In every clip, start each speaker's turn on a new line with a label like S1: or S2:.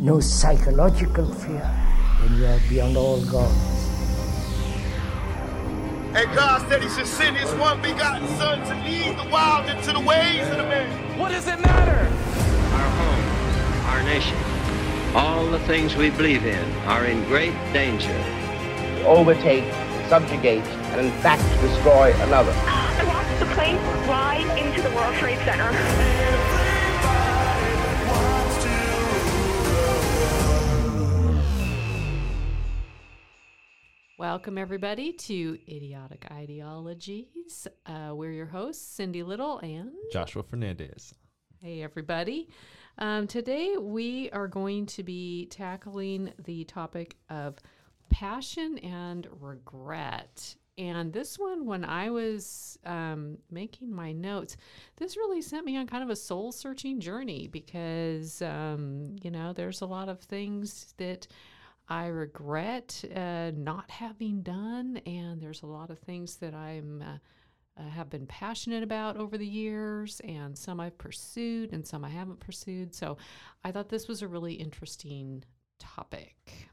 S1: no psychological fear when you are beyond all gods.
S2: And God said he should send his one begotten son to lead the wild into the ways of the man.
S3: What does it matter?
S4: Our home, our nation, all the things we believe in are in great danger.
S5: Overtake, subjugate, and in fact destroy another.
S6: Ah, I watched the plane ride into the World Trade Center.
S7: Welcome, everybody, to Idiotic Ideologies. Uh, we're your hosts, Cindy Little and
S8: Joshua Fernandez.
S7: Hey, everybody. Um, today, we are going to be tackling the topic of passion and regret. And this one, when I was um, making my notes, this really sent me on kind of a soul searching journey because, um, you know, there's a lot of things that I regret uh, not having done, and there's a lot of things that I'm uh, uh, have been passionate about over the years, and some I've pursued, and some I haven't pursued. So, I thought this was a really interesting topic.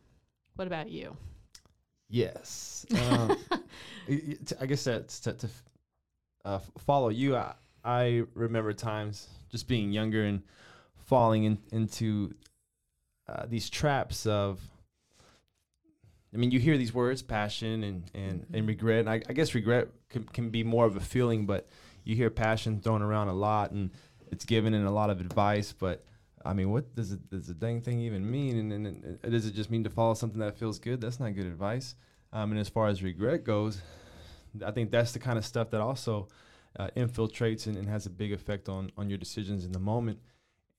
S7: What about you?
S8: Yes, um, I guess that's to, to uh, follow you. I, I remember times just being younger and falling in, into uh, these traps of I mean, you hear these words, passion and and, and
S7: Mm-hmm.
S8: regret. And I, I guess regret can, can be more of a feeling, but you hear passion thrown around a lot, and it's given in a lot of advice. But I mean, what does it does the dang thing even mean? And, and, and does it just mean to follow something that feels good? That's not good advice. Um, and as far as regret goes, I think that's the kind of stuff that also uh, infiltrates and, and has a big effect on on your decisions in the moment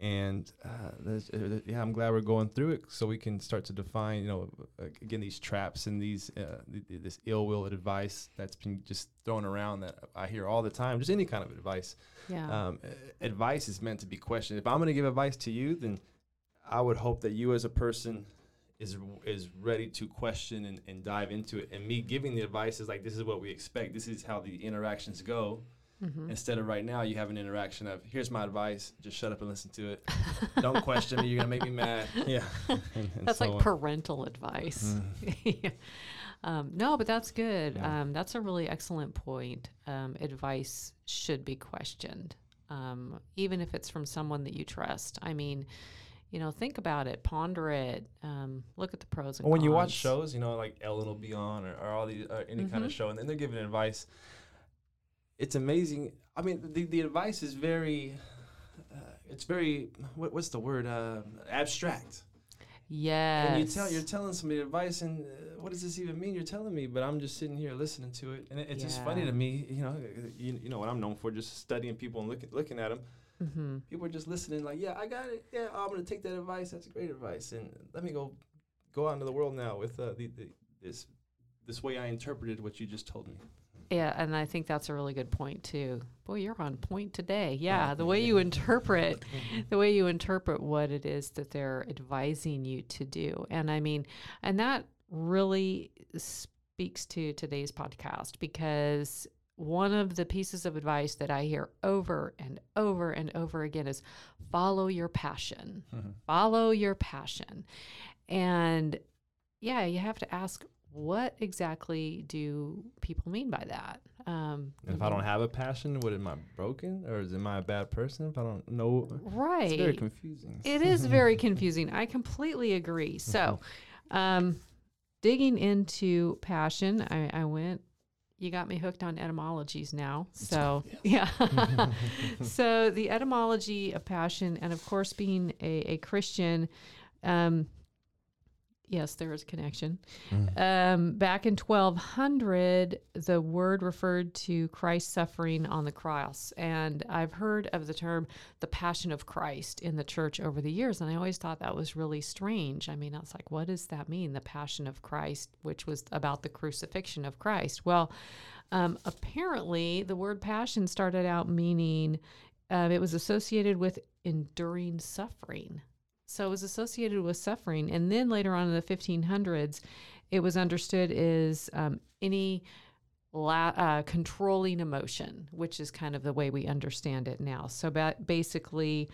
S8: and uh, uh, yeah, I'm glad we're going through it so we can start to define, you know, again these traps and these uh, th- th- this ill-will advice that's been just thrown around that I hear all the time. Just any kind of advice.
S7: Yeah.
S8: Um, advice is meant to be questioned. If I'm going to give advice to you, then I would hope that you as a person is is ready to question and, and dive into it. And me giving the advice is like this is what we expect. This is how the interactions go.
S7: Mhm.
S8: Instead of right now, you have an interaction of here's my advice, just shut up and listen to it. Don't question me, you're gonna make me mad. Yeah, and- and
S7: that's
S8: so
S7: like
S8: on.
S7: parental advice. Yeah. um, no, but that's good.
S8: Yeah.
S7: Um, that's a really excellent point. Um, advice should be questioned, um, even if it's from someone that you trust. I mean, you know, think about it, ponder it, um, look at the pros and
S8: Or when you watch shows, you know, like Ellen will be on or, or all these or any kind
S7: Mhm.
S8: of show, and then they're giving advice. It's amazing. I mean, the, the advice is very, uh, it's very what, what's the word? Uh, abstract.
S7: Yeah.
S8: And you tell you're telling somebody advice, and uh, what does this even mean? You're telling me, but I'm just sitting here listening to it, and it, it's just funny to me. You know, you, you know what I'm known for, just studying people and looking looking at them.
S7: Mhm.
S8: People are just listening, like, yeah, I got it. Yeah, I'm gonna take that advice. That's great advice, and let me go go out into the world now with uh, the, the this this way I interpreted what you just told me.
S7: Yeah, and I think that's a really good point too. Boy, you're on point today. Yeah, the way you interpret the way you interpret what it is that they're advising you to do. And I mean, and that really speaks to today's podcast because one of the pieces of advice that I hear over and over and over again is follow your passion. Mm-hmm. Follow your passion. And yeah, you have to ask what exactly do people mean by that? Um,
S8: And if I don't have a passion, what am I broken or is am I a bad person? If I don't know,
S7: right.
S8: it's very confusing.
S7: It is very confusing. I completely agree. So, um, digging into passion, I, I went. You got me hooked on etymologies now. So, yeah. so, the etymology of passion, and of course, being a, a Christian, um, yes, there is a connection. Um, back in 1200, the word referred to Christ's suffering on the cross. And I've heard of the term the Passion of Christ in the church over the years. And I always thought that was really strange. I mean, I was like, what does that mean? The Passion of Christ, which was about the crucifixion of Christ. Well, um, apparently, the word passion started out meaning uh, it was associated with enduring suffering. So it was associated with suffering. And then later on in the 1500s, it was understood as um, any la- uh, controlling emotion, which is kind of the way we understand it now. So ba- basically,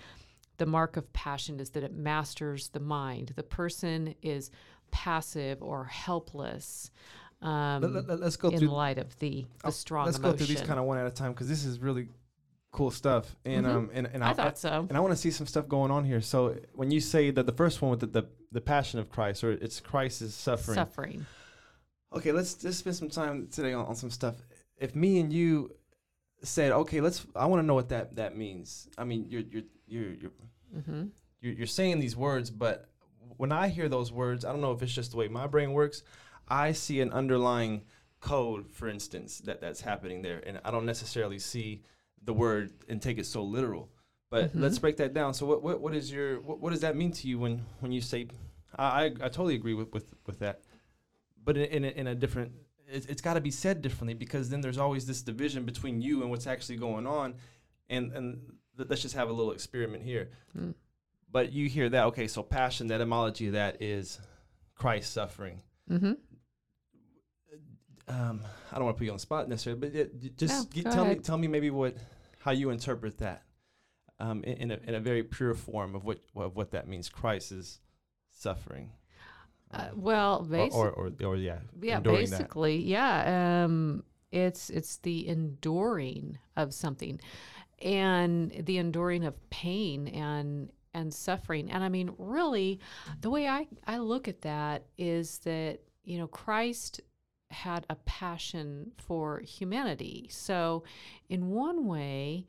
S7: the mark of passion is that it masters the mind. The person is passive or helpless. Um,
S8: Let- let- let's go
S7: in
S8: through-
S7: light of the, the strong
S8: Let's
S7: emotion.
S8: go through these kind of one at a time because this is really cool stuff. And
S7: Mhm.
S8: um and, and
S7: I thought so.
S8: And I want to see some stuff going on here. So when you say that the first one with the the, the passion of Christ or it's Christ's suffering.
S7: Suffering.
S8: Okay, let's let's spend some time today on, on some stuff. If me and you said, okay, let's I want to know what that that means. I mean, you're you're you're you're,
S7: Mm-hmm.
S8: you're you're saying these words, but when I hear those words, I don't know if it's just the way my brain works. I see an underlying code, for instance, that that's happening there, and I don't necessarily see the word and take it so literal. But
S7: Mhm.
S8: let's break that down. So, what what, what is your what, what does that mean to you when when you say? I I, I totally agree with, with with that, but in in a, in a different. It's, it's got to be said differently because then there's always this division between you and what's actually going on, and and th- let's just have a little experiment here.
S7: Mm.
S8: But you hear that, okay? So passion, the etymology of that is Christ suffering.
S7: Mm-hmm.
S8: Um, I don't want to put you on the spot necessarily, but it, just
S7: No,
S8: get, tell me, tell me maybe what, how you interpret that, um, in, in a in a very pure form of what of what that means. Christ is suffering.
S7: Uh, well,
S8: or,
S7: basically,
S8: or, or or yeah,
S7: yeah,
S8: enduring that.
S7: basically, yeah. Um, it's it's the enduring of something, and the enduring of pain and and suffering. And I mean, really, the way I I look at that is that you know Christ had a passion for humanity. So, in one way,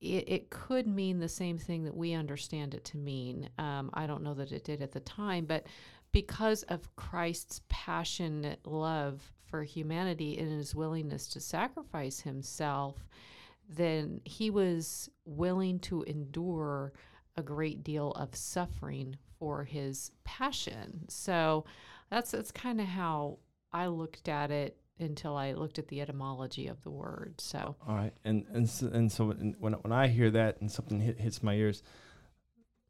S7: it, it could mean the same thing that we understand it to mean. Um, I don't know that it did at the time, but because of Christ's passionate love for humanity and his willingness to sacrifice himself, then he was willing to endure a great deal of suffering for his passion. So that's that's kind of how I looked at it until I looked at the etymology of the word. So
S8: All right, and and so, and so when when I hear that and something hit, hits my ears,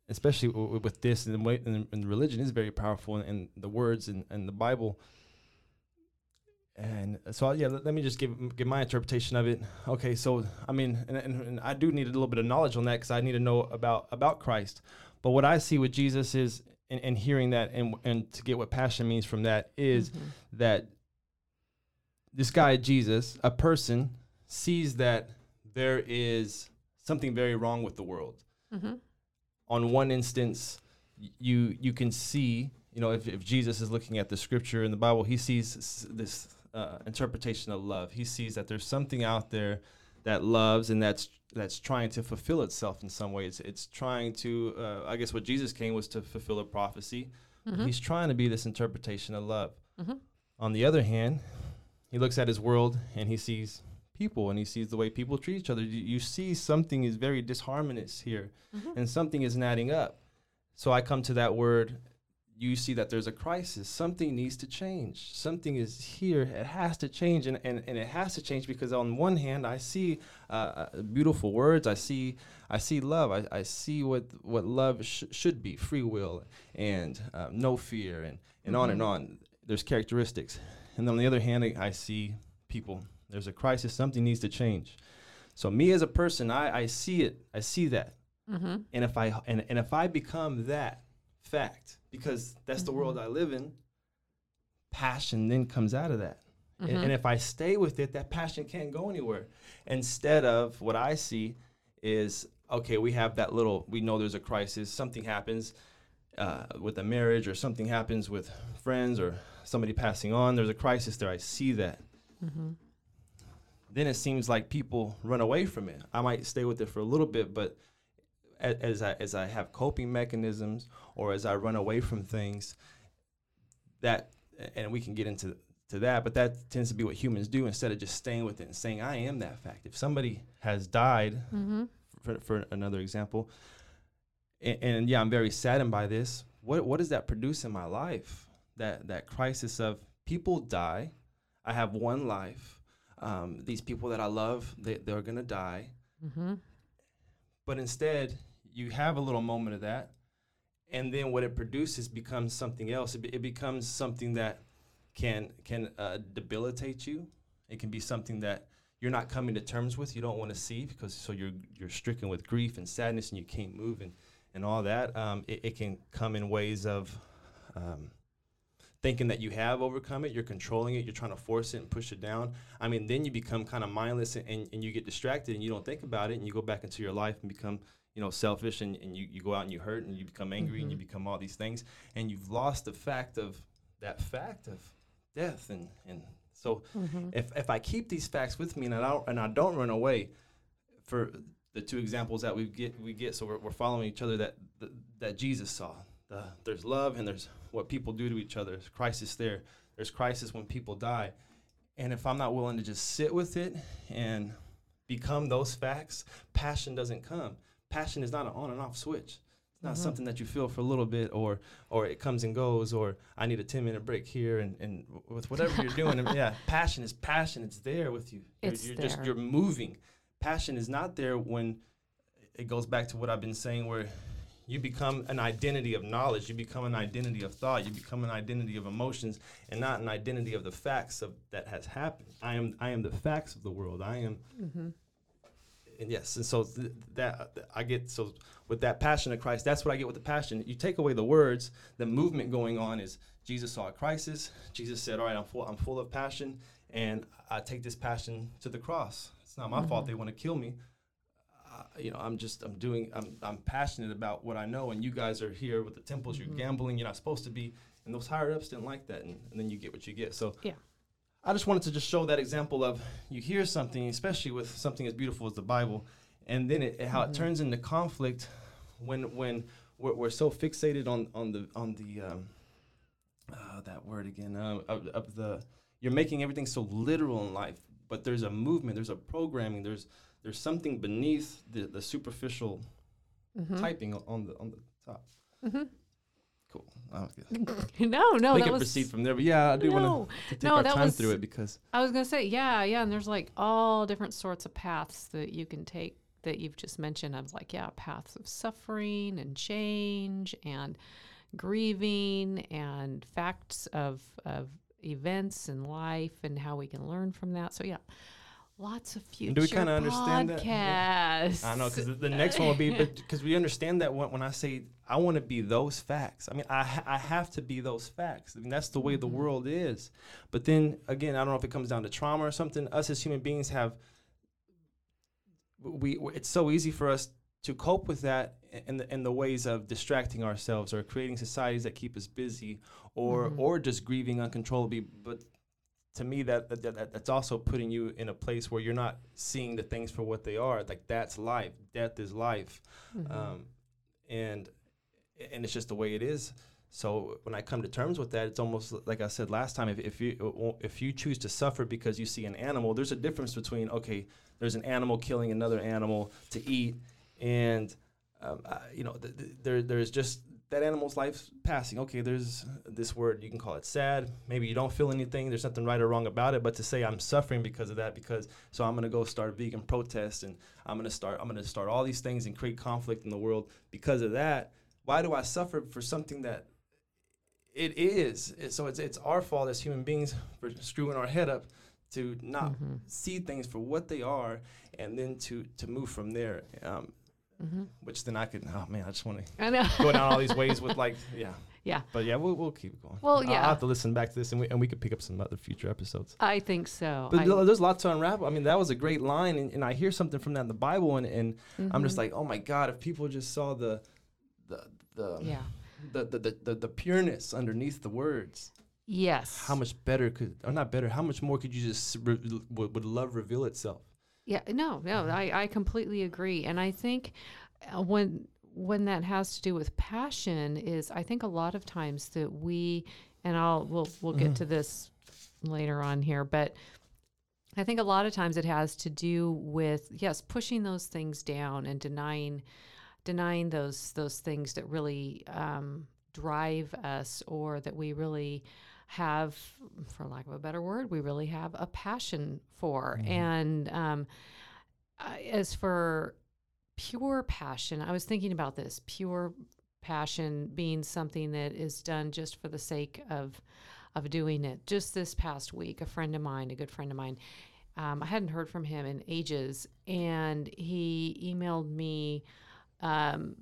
S8: especially w- with this and and, and religion is very powerful and, and the words and, and the Bible. And so yeah, let, let me just give give my interpretation of it. Okay, so I mean, and, and, and I do need a little bit of knowledge on that because I need to know about about Christ. But what I see with Jesus is, and, and hearing that, and and to get what passion means from that is
S7: Mhm.
S8: that this guy Jesus, a person, sees that there is something very wrong with the world.
S7: Mhm.
S8: On one instance, you you can see, you know, if, if Jesus is looking at the scripture in the Bible, he sees this uh, interpretation of love. He sees that there's something out there that loves and that's that's trying to fulfill itself in some ways. It's trying to, uh, I guess, what Jesus came was to fulfill a prophecy.
S7: Mhm.
S8: He's trying to be this interpretation of love.
S7: Mhm.
S8: On the other hand, he looks at his world and he sees people and he sees the way people treat each other. You, you see something is very disharmonious here
S7: Mhm.
S8: and something isn't adding up. So I come to that word. You see that there's a crisis. Something needs to change. Something is here. It has to change. And, and, and it has to change because on one hand, I see uh, uh, beautiful words. I see I see love. I, I see what what love sh- should be: free will and uh, no fear, and and on and
S7: Mhm.
S8: on. There's characteristics. And on the other hand, I, I see people. There's a crisis. Something needs to change. So me as a person, I, I see it. I see that.
S7: Mhm.
S8: And if I and, and if I become that fact, because that's the world I live in, passion then comes out of that. And,
S7: Mhm.
S8: and if I stay with it, that passion can't go anywhere. Instead of what I see is okay, we have that little, we know there's a crisis, something happens uh, with a marriage, or something happens with friends, or somebody passing on. There's a crisis there. I see that.
S7: Mm-hmm.
S8: Then it seems like people run away from it. I might stay with it for a little bit, but as I as I have coping mechanisms, or as I run away from things, that and we can get into to that, but that tends to be what humans do instead of just staying with it and saying, I am that fact. If somebody has died,
S7: Mm-hmm.
S8: for, for another example, and, and yeah, I'm very saddened by this. What what does that produce in my life? That that crisis of people die. I have one life. Um, these people that I love, they, they're gonna die.
S7: Mm-hmm.
S8: But instead, you have a little moment of that, and then what it produces becomes something else. It, it becomes something that can can uh, debilitate you. It can be something that you're not coming to terms with. You don't want to see because so you're you're stricken with grief and sadness, and you can't move and and all that. Um, it, it can come in ways of um, thinking that you have overcome it. You're controlling it. You're trying to force it and push it down. I mean, then you become kind of mindless and, and, and you get distracted and you don't think about it and you go back into your life and become you know selfish and, and you, you go out and you hurt and you become angry and you become all these things and you've lost the fact of that fact of death and and so
S7: Mm-hmm.
S8: if if I keep these facts with me and I don't and I don't run away for the two examples that we get we get so we're, we're following each other that that, that Jesus saw the, there's love and there's what people do to each other. There's crisis there. There's crisis when people die. And if I'm not willing to just sit with it and become those facts passion doesn't come passion is not an on and off switch. It's not
S7: Mhm.
S8: something that you feel for a little bit or or it comes and goes or I need a 10 minute break here and, and with whatever you're doing yeah passion is passion. It's there with you. You're,
S7: It's
S8: you're just
S7: there.
S8: you're moving. Passion is not there when it goes back to what I've been saying where you become an identity of knowledge. You become an identity of thought. You become an identity of emotions and not an identity of the facts of that has happened. I am I am the facts of the world. I am
S7: Mm-hmm.
S8: And yes, and so th- that I get so with that passion of Christ, that's what I get with the passion. You take away the words, the movement going on is Jesus saw a crisis. Jesus said, "All right, I'm full, I'm full of passion, and I take this passion to the cross. It's not my fault they want to kill me. Uh, you know, I'm just I'm doing I'm I'm passionate about what I know, and you guys are here with the temples. You're gambling. You're not supposed to be, and those higher ups didn't like that, and, and then you get what you get. So
S7: Yeah.
S8: I just wanted to just show that example of you hear something, especially with something as beautiful as the Bible, and then it, how it turns into conflict when when we're, we're so fixated on on the on the um, uh, that word again uh, of, of the you're making everything so literal in life, but there's a movement, there's a programming, there's there's something beneath the, the superficial
S7: Mm-hmm.
S8: typing on the on the top.
S7: Mhm.
S8: Cool.
S7: No, no,
S8: we
S7: that
S8: can
S7: was.
S8: proceed from there, but yeah, I do
S7: No.
S8: want to take
S7: No,
S8: our
S7: that
S8: time
S7: was-
S8: through it because
S7: I was gonna say, yeah, yeah, and there's like all different sorts of paths that you can take that you've just mentioned. I was like, yeah, paths of suffering and change and grieving and facts of of events and life and how we can learn from that. So yeah, lots of future.
S8: do we kinda understand that?
S7: podcasts.
S8: I know because the, next one will be because we understand that when, when I say I want to be those facts. I mean I ha- I have to be those facts. I mean that's the way the world is. But then again, I don't know if it comes down to trauma or something. Us as human beings have we it's so easy for us to cope with that in the in the ways of distracting ourselves or creating societies that keep us busy or
S7: Mhm.
S8: or just grieving uncontrollably. But to me, that, that, that that's also putting you in a place where you're not seeing the things for what they are. Like that's life. Death is life,
S7: Mhm.
S8: um, and and it's just the way it is. So when I come to terms with that, it's almost like I said last time. If, if you if you choose to suffer because you see an animal, there's a difference between okay, there's an animal killing another animal to eat, and um, uh, you know th- th- there there's just that animal's life passing. Okay, there's this word you can call it sad. Maybe you don't feel anything. There's nothing right or wrong about it. But to say I'm suffering because of that, because so I'm gonna go start vegan protests and I'm gonna start I'm gonna start all these things and create conflict in the world because of that. Why do I suffer for something that it is? So it's it's our fault as human beings for screwing our head up to not
S7: Mhm.
S8: see things for what they are and then to to move from there. Um,
S7: Mhm.
S8: which then I could oh man, I just want to
S7: I know.
S8: go down all these ways with like yeah.
S7: Yeah.
S8: But yeah, we'll, we'll keep going.
S7: Well, yeah.
S8: I'll have to listen back to this, and we and we could pick up some other future episodes.
S7: I think so.
S8: But
S7: I-
S8: there's a lot to unravel. I mean, that was a great line, and, and I hear something from that in the Bible, and, and I'm
S7: Mm-hmm.
S8: just like, oh my God, if people just saw the, the, the,
S7: yeah.
S8: the, the, the, the, the pureness underneath the words,
S7: Yes.
S8: how much better could, or not better, how much more could you just re- would love reveal itself?
S7: Yeah, no, no, I, I completely agree, and I think uh, when when that has to do with passion is, I think a lot of times that we, and I'll we'll we'll get to this later on here, but I think a lot of times it has to do with yes, pushing those things down and denying denying those those things that really um, drive us or that we really have, for lack of a better word, we really have a passion for. And um, as for pure passion, I was thinking about this pure passion being something that is done just for the sake of of doing it. Just this past week, a friend of mine, a good friend of mine, um, I hadn't heard from him in ages, and he emailed me. Um,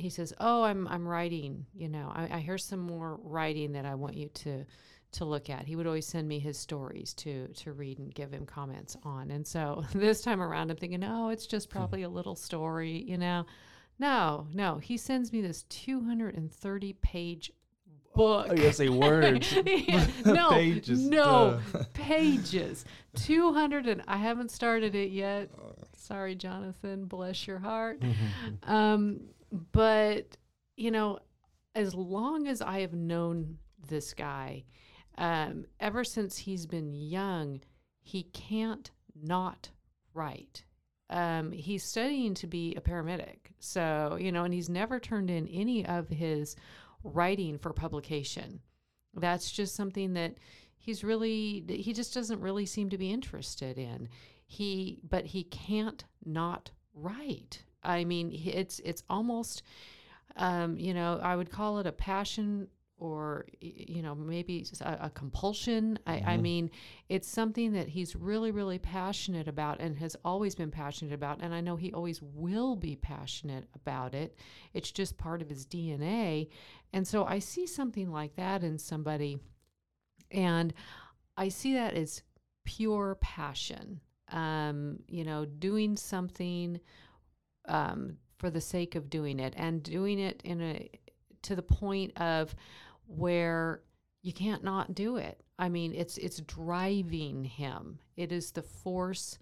S7: he says, "Oh, I'm I'm writing. You know, I, I hear some more writing that I want you to to look at." He would always send me his stories to to read and give him comments on. And so this time around, I'm thinking, "Oh, it's just probably a little story." You know, no, no. He sends me this 230 page book.
S8: Oh, you say words.
S7: Yeah, no,
S8: Pages,
S7: no pages. Two hundred and I haven't started it yet. Sorry, Jonathan. Bless your heart. um, but you know, as long as I have known this guy, um, ever since he's been young, he can't not write. Um, he's studying to be a paramedic. So, you know, and he's never turned in any of his writing for publication. That's just something that he's really, he just doesn't really seem to be interested in. He, but he can't not write. I mean, it's, it's almost, um, you know, I would call it a passion or, you know, maybe a, a compulsion. I, I mean, it's something that he's really, really passionate about and has always been passionate about. And I know he always will be passionate about it. It's just part of his DNA. And so I see something like that in somebody, and I see that as pure passion. Um, you know, doing something um, for the sake of doing it and doing it in a to the point of where you can't not do it. I mean, it's it's driving him. It is the force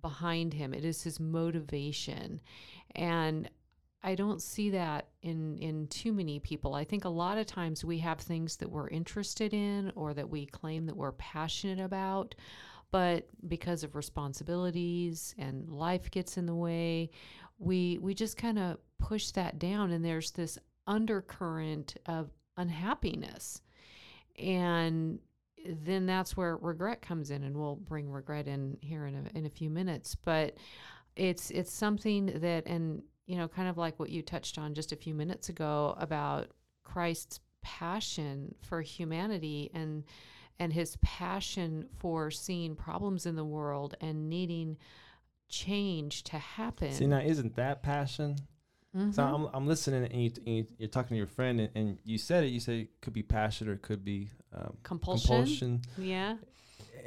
S7: behind him. It is his motivation. And I don't see that in in too many people. I think a lot of times we have things that we're interested in or that we claim that we're passionate about, but because of responsibilities and life gets in the way, we we just kind of push that down and there's this undercurrent of unhappiness. And then that's where regret comes in and we'll bring regret in here in a, in a few minutes but it's it's something that and you know kind of like what you touched on just a few minutes ago about Christ's passion for humanity and and his passion for seeing problems in the world and needing change to happen
S8: See, now isn't that passion? So
S7: Mhm.
S8: I'm, I'm listening, and, you, you're talking to your friend, and, and you said it. You said it could be passion or it could be um,
S7: Compulsion.
S8: compulsion.
S7: yeah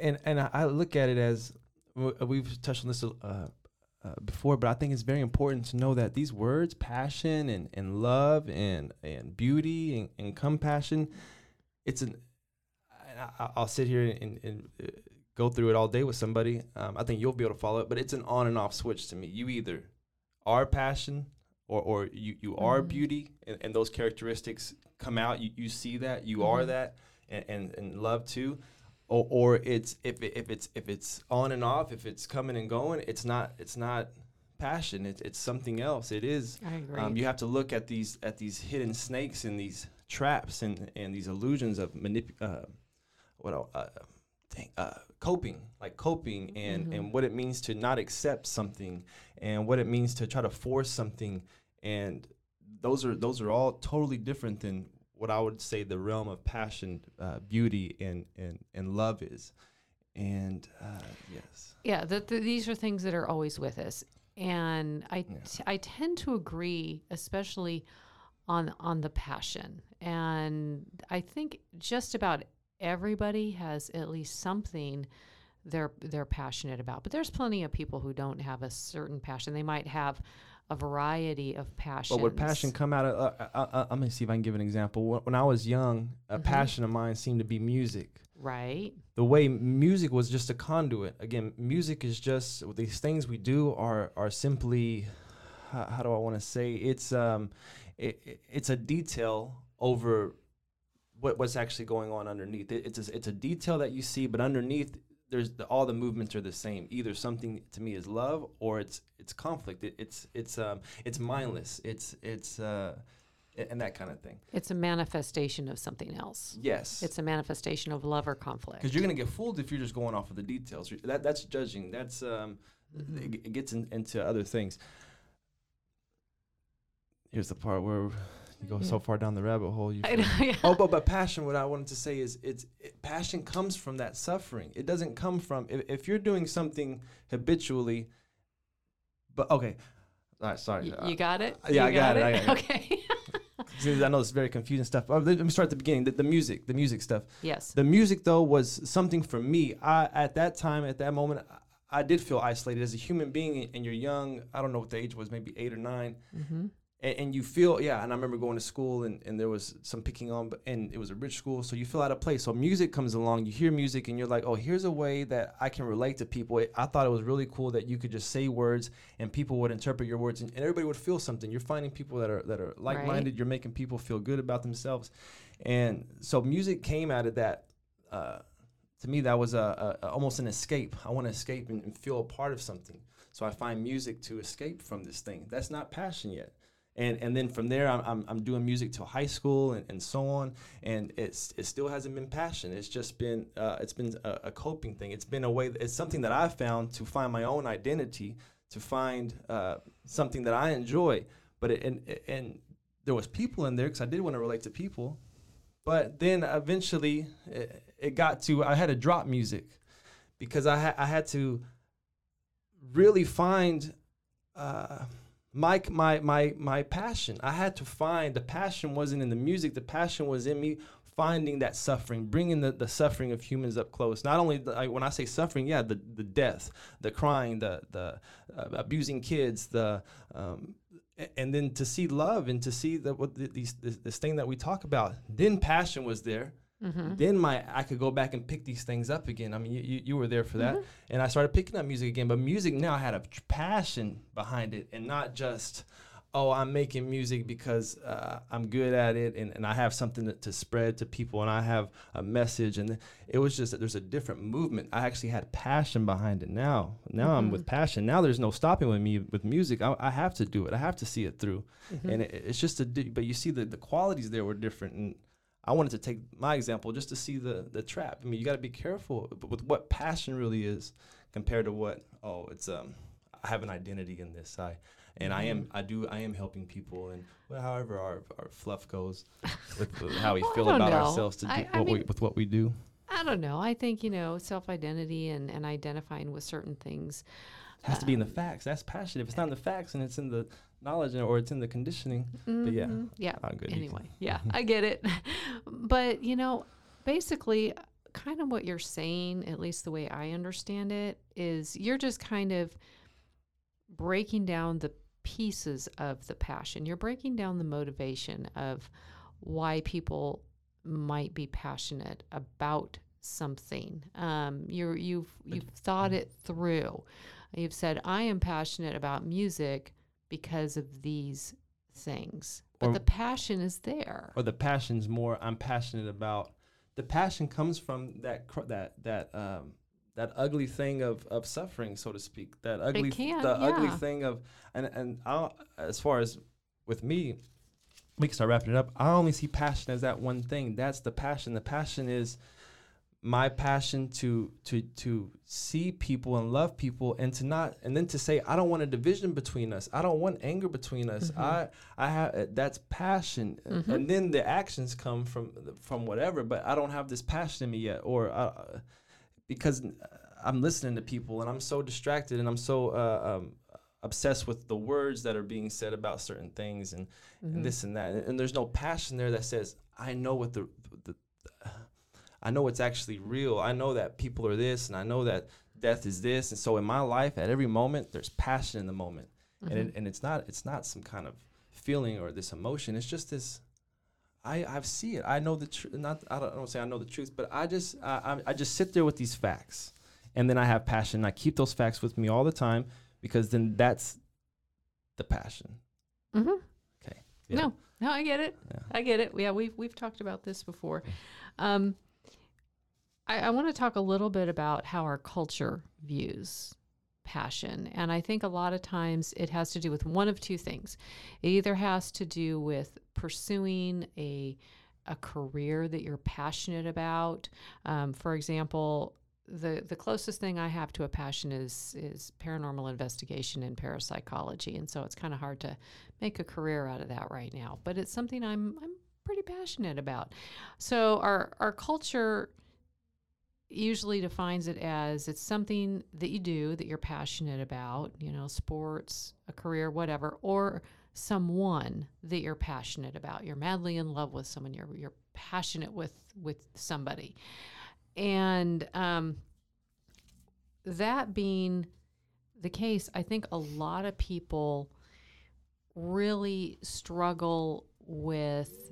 S8: And and I, I look at it as we've touched on this uh, uh, before, but I think it's very important to know that these words, passion and, and love and and beauty and, and compassion, it's an. I, I'll sit here and, and uh, go through it all day with somebody. Um, I think you'll be able to follow it, but it's an on and off switch to me. You either are passion or, or you, you are
S7: Mhm.
S8: beauty and, and those characteristics come out. You, you see that, you are that, and, and, and love too. Or, or it's if, it, if it's if it's on and off, if it's coming and going, it's not it's not passion. It's it's something else. It is
S7: I agree
S8: um, you have to look at these at these hidden snakes and these traps and, and these illusions of manip- uh, what uh, dang, uh, coping, like coping, and and what it means to not accept something, and what it means to try to force something, and those are those are all totally different than what I would say the realm of passion, uh, beauty, and and and love is, and uh, yes,
S7: Yeah, that th- these are things that are always with us, and I
S8: Yeah.
S7: t- I tend to agree, especially on on the passion, and I think just about everybody has at least something they're they're passionate about. But there's plenty of people who don't have a certain passion. They might have a variety of passions.
S8: But would passion come out of? Uh, uh, uh, I'm gonna see if I can give an example. When, I was young, a passion of mine seemed to be music.
S7: right?
S8: The way music was just a conduit. Again, music is just these things we do are are simply. How, how do I want to say? It's um, it- it's a detail over what what's actually going on underneath. It, it's a, it's a detail that you see, but underneath there's the, all the movements are the same. Either something to me is love or it's it's conflict. It, it's it's um it's mindless. It's it's uh and that kind of thing.
S7: It's a manifestation of something else.
S8: Yes.
S7: It's a manifestation of love or conflict.
S8: because you're gonna get fooled if you're just going off of the details. That that's judging. That's um, it, it gets in, into other things. Here's the part where you go so far down the rabbit hole. You
S7: I know, yeah.
S8: Oh, but but passion. What I wanted to say is, it's it, passion comes from that suffering. It doesn't come from if, if you're doing something habitually. But okay, all right. Sorry.
S7: Y- you got it?
S8: Yeah,
S7: You
S8: I got it, I got.
S7: Okay.
S8: See, I know it's very confusing stuff. Oh, let me start at the beginning. The, the music, the music stuff.
S7: yes.
S8: The music though was something for me. I at that time, at that moment, I, I did feel isolated as a human being, and you're young. I don't know what the age was, maybe eight or 9
S7: Mm-hmm.
S8: And, and you feel yeah. And I remember going to school, and, and there was some picking on, and it was a rich school, so you feel out of place. So music comes along, you hear music, and you're like, oh, here's a way that I can relate to people. It, I thought it was really cool that you could just say words, and people would interpret your words, and, and everybody would feel something. You're finding people that are that are like minded. You're making people feel good about themselves, and so music came out of that. Uh, to me that was a, a, a- almost an escape i want to escape and, and feel a part of something so i find music to escape from this thing that's not passion yet and and then from there i'm, I'm, I'm doing music till high school and, and so on. And it's it still hasn't been passion. It's just been uh, it's been a, a coping thing. It's been a way it's something that i've found to find my own identity to find uh, something that i enjoy. But it, and and there was people in there because i did want to relate to people. But then eventually it, it got to I had to drop music because I had I had to really find uh, my my my my passion. I had to find the passion wasn't in the music. The passion was in me finding that suffering, bringing the, the suffering of humans up close. Not only the, like, when I say suffering, yeah, the the death, the crying, the the uh, abusing kids, the um, and then to see love and to see that what the, these this, this thing that we talk about. Then passion was there. Mm-hmm. Then my I could go back and pick these things up again. I mean, you, you, you were there for that, mm-hmm. and I started picking up music again. But music now had a tr- passion behind it, and not just oh I'm making music because uh, I'm good at it and, and I have something to, to spread to people and I have a message. And it was just that there's a different movement. I actually had passion behind it. Now, now I'm with mm-hmm. passion. Now there's no stopping with me with music. I, I have to do it. I have to see it through, and it, it's just a. But you see the the qualities there were different and. I wanted to take my example just to see the the trap. I mean, you got to be careful with what passion really is compared to what oh, it's um I have an identity in this. I and I am I do I am helping people and well, however our our fluff goes with, with how we
S7: Well,
S8: feel about
S7: know.
S8: ourselves to do
S7: I- I
S8: what we, with what we do.
S7: I don't know. I think, you know, self identity and, and identifying with certain things.
S8: It has to be in the facts. That's passion. If it's not in the facts and it's in the knowledge or it's in the conditioning, but yeah,
S7: Mhm. Yeah.
S8: You
S7: Anyway, yeah, I get it. But, you know, basically, kind of what you're saying, at least the way I understand it, is you're just kind of breaking down the pieces of the passion. You're breaking down the motivation of why people might be passionate about something. Um, you're, you've you've thought it through. You've said, "I am passionate about music because of these things," but
S8: Or-
S7: the passion is there.
S8: or the passion's more I'm passionate about. The passion comes from that cr- that that um, that ugly thing of, of suffering, so to speak. That ugly
S7: can,
S8: the ugly thing of and and I'll, as far as with me, we can start wrapping it up. I only see passion as that one thing. That's the passion. The passion is my passion to to to see people and love people and to not and then to say I don't want a division between us. I don't want anger between us. I I have that's passion. And then the actions come from from whatever, but I don't have this passion in me yet or uh, because I'm listening to people and I'm so distracted and I'm so uh, um, obsessed with the words that are being said about certain things and,
S7: Mhm.
S8: and this and that. And, and there's no passion there that says, I know what the, I know it's actually real. I know that people are this and I know that death is this. And so in my life, at every moment, there's passion in the moment. And, it, and it's not it's not some kind of feeling or this emotion. It's just this I I see it. I know the truth. Not I don't, I don't say I know the truth, but I just I, I I just sit there with these facts, and then I have passion. I keep those facts with me all the time because then that's the passion.
S7: Mm-hmm.
S8: Okay. Yeah.
S7: No, no, I get it.
S8: Yeah.
S7: I get it. Yeah, we've we've talked about this before. Um, I, I want to talk a little bit about how our culture views passion, and I think a lot of times it has to do with one of two things. It either has to do with pursuing a a career that you're passionate about. Um, for example, the the closest thing I have to a passion is is paranormal investigation and parapsychology, and so it's kind of hard to make a career out of that right now. But it's something I'm I'm pretty passionate about. So our our culture usually defines it as it's something that you do that you're passionate about, you know, sports, a career, whatever, or someone that you're passionate about. You're madly in love with someone. You're you're passionate with with somebody, and um, that being the case, I think a lot of people really struggle with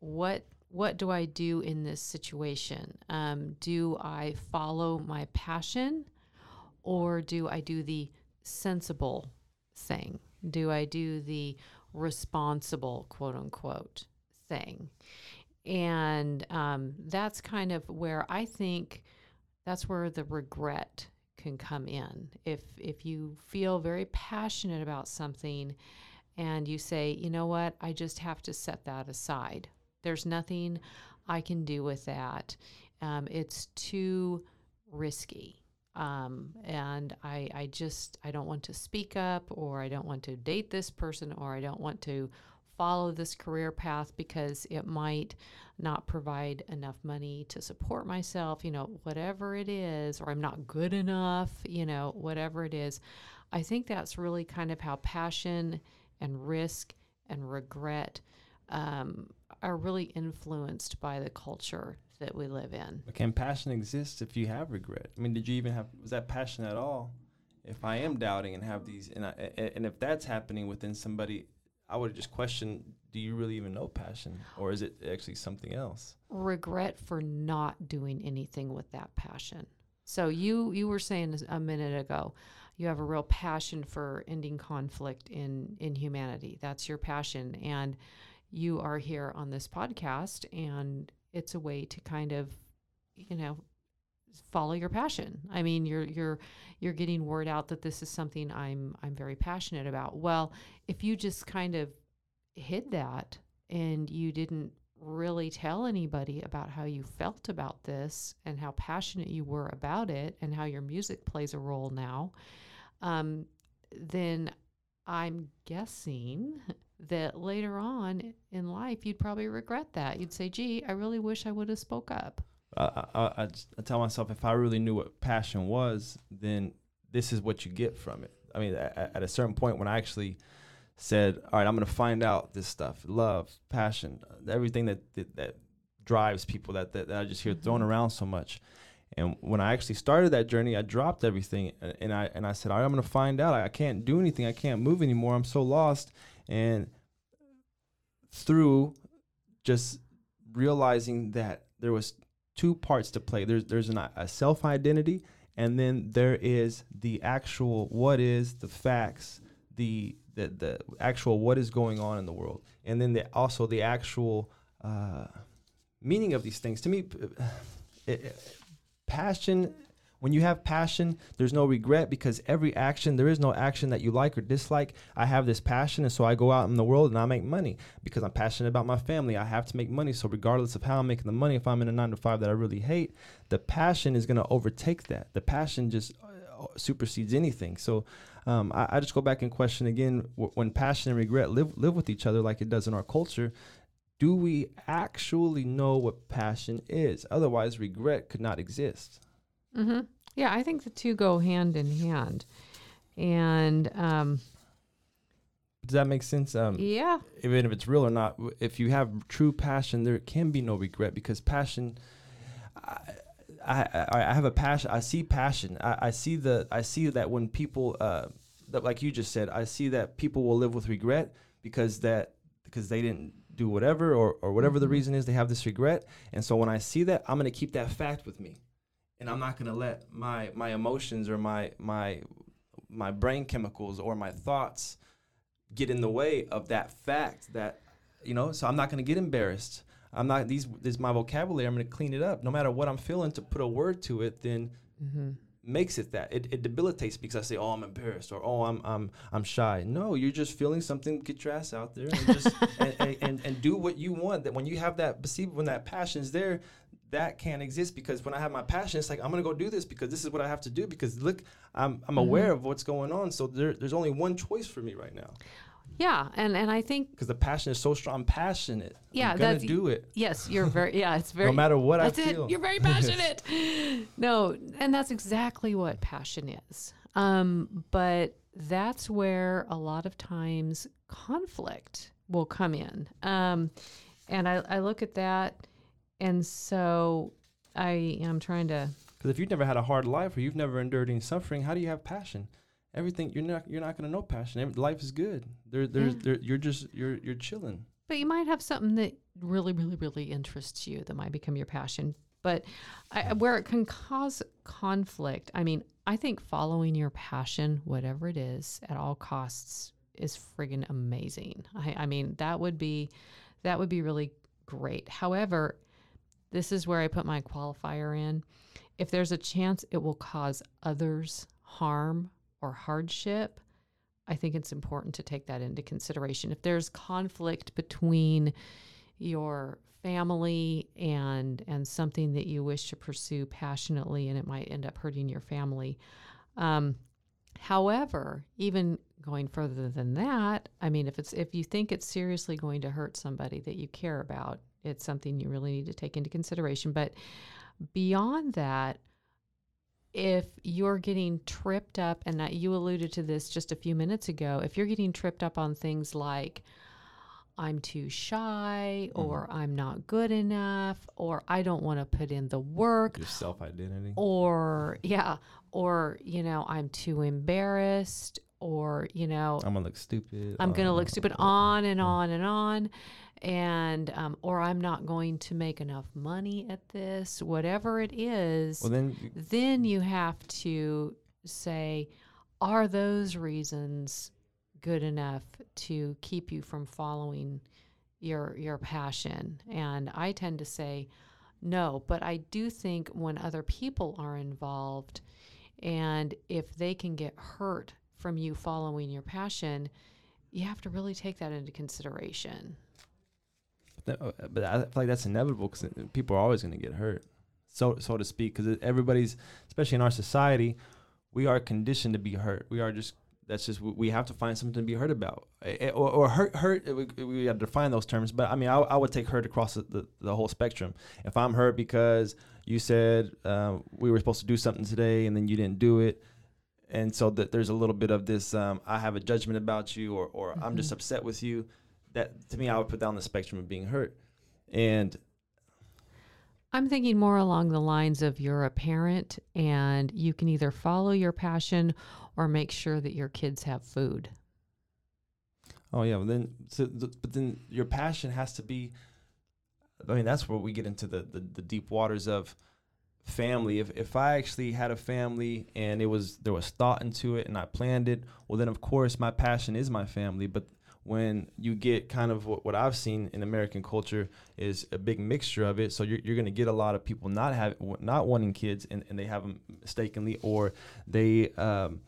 S7: what what do I do in this situation? Um, do I follow my passion, or do I do the sensible thing? Do I do the responsible quote unquote thing? And um, that's kind of where I think that's where the regret can come in. If if you feel very passionate about something and you say, you know what, I just have to set that aside. There's nothing I can do with that. Um, it's too risky. Um, and I, I just, I don't want to speak up or I don't want to date this person or I don't want to follow this career path because it might not provide enough money to support myself, you know, whatever it is, or I'm not good enough, you know, whatever it is. I think that's really kind of how passion and risk and regret um, are really influenced by the culture that we live in.
S8: But can passion exist if you have regret? I mean, did you even have was that passion at all? If I am doubting and have these, and I, and if that's happening within somebody, I would just question: Do you really even know passion, or is it actually something else?
S7: Regret for not doing anything with that passion. So you you were saying a minute ago, you have a real passion for ending conflict in in humanity. That's your passion, and you are here on this podcast, and it's a way to kind of, you know, follow your passion. I mean, you're you're you're getting word out that this is something I'm I'm very passionate about. Well, if you just kind of hid that and you didn't really tell anybody about how you felt about this and how passionate you were about it and how your music plays a role now, um, then I'm guessing that later on in life you'd probably regret that. You'd say, "Gee, I really wish I would have spoke up."
S8: I, I, I, I tell myself if I really knew what passion was, then this is what you get from it. I mean, at, at a certain point when I actually said, "All right, I'm going to find out this stuff: love, passion, everything that that, that drives people that, that that I just hear thrown mm-hmm. around so much." And when I actually started that journey, I dropped everything, and, and I and I said, "All right, I'm going to find out. I, I can't do anything. I can't move anymore. I'm so lost." And through just realizing that there was two parts to play. There's there's an, a self identity, and then there is the actual what is the facts, the the the actual what is going on in the world, and then the, also the actual uh, meaning of these things. To me, it, it- passion. When you have passion, there's no regret because every action, there is no action that you like or dislike. I have this passion, and so I go out in the world and I make money because I'm passionate about my family. I have to make money. So, regardless of how I'm making the money, if I'm in a nine to five that I really hate, the passion is going to overtake that. The passion just uh, supersedes anything. So, um, I, I just go back and question again w- when passion and regret live, live with each other like it does in our culture. Do we actually know what passion is? Otherwise, regret could not exist.
S7: Mm-hmm. Yeah, I think the two go hand in hand. And um,
S8: Does that make sense? Um,
S7: Yeah.
S8: even if it's real or not, if you have true passion, there can be no regret because passion. I, I, I have a passion. I see passion. I, I see the. I see that when people, uh, that like you just said, I see that people will live with regret because that because they didn't do whatever or or whatever the reason is, they have this regret. And so when I see that, I'm gonna keep that fact with me, and I'm not gonna let my my emotions or my my my brain chemicals or my thoughts get in the way of that fact that you know so i'm not going to get embarrassed. I'm not these this is my vocabulary i'm going to clean it up. No matter what i'm feeling to put a word to it then mm-hmm. makes it that it, it debilitates because i say oh i'm embarrassed or oh i'm i'm i'm shy. No you're just feeling something get your ass out there and just and, and, and, and do what you want that when you have that when that passion's there that can't exist because when I have my passion, it's like I'm gonna go do this because this is what I have to do because look, I'm I'm aware of what's going on. So there, there's only one choice for me right now
S7: Yeah, and and I think
S8: because the passion is so strong. I'm passionate.
S7: yeah,
S8: I'm gonna do it.
S7: Yes, you're very yeah. It's very
S8: No matter what I feel.
S7: It. You're very passionate. no, and that's exactly what passion is. Um, but that's where a lot of times conflict will come in. Um, and I, I look at that, and so I am trying to.
S8: Because if you've never had a hard life or you've never endured any suffering, how do you have passion? Everything you're not you're not gonna know passion. Every, life is good. There there's
S7: Yeah.
S8: there, you're just you're you're chilling.
S7: But you might have something that really, really, really interests you that might become your passion. But I, hmm. where it can cause conflict, I mean, I think following your passion, whatever it is, at all costs, is friggin' amazing. I, I mean, that would be, that would be really great. However, this is where I put my qualifier in. If there's a chance it will cause others harm or hardship, I think it's important to take that into consideration. If there's conflict between your family and and something that you wish to pursue passionately and it might end up hurting your family. Um, however, even going further than that, I mean if it's if you think it's seriously going to hurt somebody that you care about, it's something you really need to take into consideration. But beyond that, if you're getting tripped up, and that you alluded to this just a few minutes ago, if you're getting tripped up on things like, I'm too shy, mm-hmm. or I'm not good enough, or I don't want to put in the work,
S8: Your self identity.
S7: or yeah, or, you know, I'm too embarrassed, or, you know,
S8: I'm gonna look stupid.
S7: I'm going to look stupid on and on and on. And, um, or I'm not going to make enough money at this, whatever it is
S8: Well then you-
S7: then you have to say, are those reasons good enough to keep you from following your your passion? And I tend to say no, but I do think when other people are involved and if they can get hurt from you following your passion, you have to really take that into consideration.
S8: Th- uh, but I feel like that's inevitable because people are always going to get hurt, so so to speak. Because everybody's, especially in our society, we are conditioned to be hurt. We are just that's just we have to find something to be hurt about, or, or hurt hurt. eh, We, we got to define those terms. But I mean, I, I would take hurt across the, the, whole spectrum. If I'm hurt because you said um, we were supposed to do something today and then you didn't do it. And so that there's a little bit of this, um, I have a judgment about you, or, or I'm just upset with you that to me I would put down the spectrum of being hurt. And
S7: I'm thinking more along the lines of you're a parent and you can either follow your passion or make sure that your kids have food.
S8: oh yeah, well then so th- but then your passion has to be I mean that's where we get into the, the, the deep waters of family. If if I actually had a family and it was there was thought into it and I planned it, well then of course my passion is my family. But when you get kind of what, what I've seen in American culture is a big mixture of it. So you're, you're going to get a lot of people not have not wanting kids and, and they have them mistakenly or they um,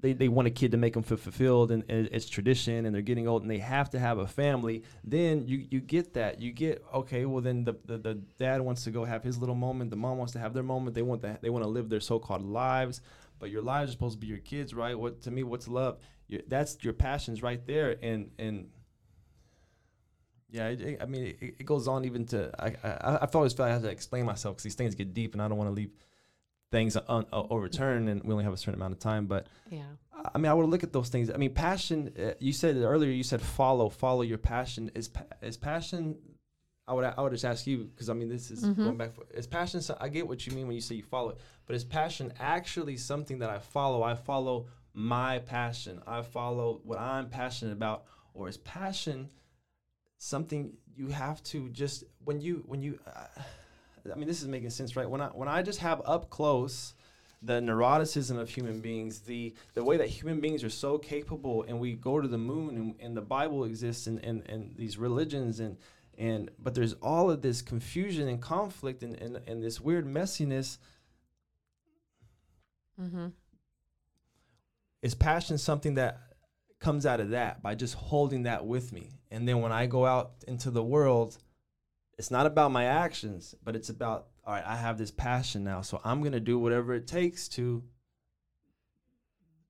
S8: they, they want a kid to make them feel fulfilled and, and it's tradition and they're getting old and they have to have a family then you you get that. You get okay well then the, the, the dad wants to go have his little moment. The mom wants to have their moment. They want that they want to live their so-called lives but your lives are supposed to be your kids right? What to me what's love your, that's your passions right there and and yeah, it, it- I mean, it, it goes on even to I I, I always like I have to explain myself because these things get deep, and I don't want to leave things un- uh, overturned, and we only have a certain amount of time. But
S7: Yeah.
S8: I mean, I would look at those things. I mean, passion. Uh, you said earlier. You said follow, follow your passion. Is pa- is passion? I would I would just ask you because I mean this is going back. For, is passion? So, I get what you mean when you say you follow it, but is passion actually something that I follow? I follow my passion. I follow what I'm passionate about, or is passion something you have to just when you when you? Uh, I mean, this is making sense, right? When I when I just have up close the neuroticism of human beings, the the way that human beings are so capable, and we go to the moon, and, and the Bible exists, and, and, and these religions, and and but there's all of this confusion and conflict, and, and, and this weird messiness.
S7: Mm-hmm.
S8: Is passion something that comes out of that by just holding that with me, and then when I go out into the world, it's not about my actions, but it's about all right, I have this passion now, so I'm gonna do whatever it takes to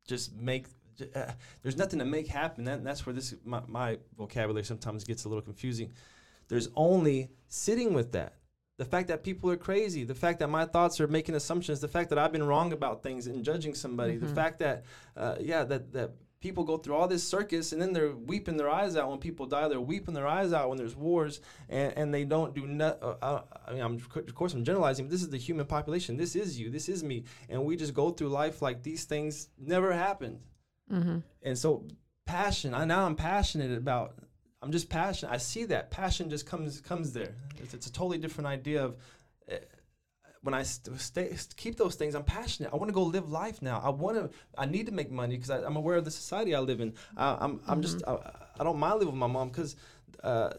S8: just make. Uh, there's nothing to make happen. That, that's where this my, my vocabulary sometimes gets a little confusing. There's only sitting with that. The fact that people are crazy, the fact that my thoughts are making assumptions, the fact that I've been wrong about things and judging somebody, the fact that, uh, yeah, that that people go through all this circus and then they're weeping their eyes out when people die. They're weeping their eyes out when there's wars and, and they don't do not. Uh, uh, I mean, I'm, of course, I'm generalizing, but this is the human population. This is you. This is me. And we just go through life like these things never happened.
S7: Mm-hmm.
S8: And so, passion. I now I'm passionate about. I'm just passionate. I see that passion just comes comes there. It's, it's a totally different idea of. Uh, when I st- stay, st- keep those things, I'm passionate. I want to go live life now. I want to. I need to make money because I'm aware of the society I live in. I, I'm. I'm just. I, I don't mind living with my mom because, uh,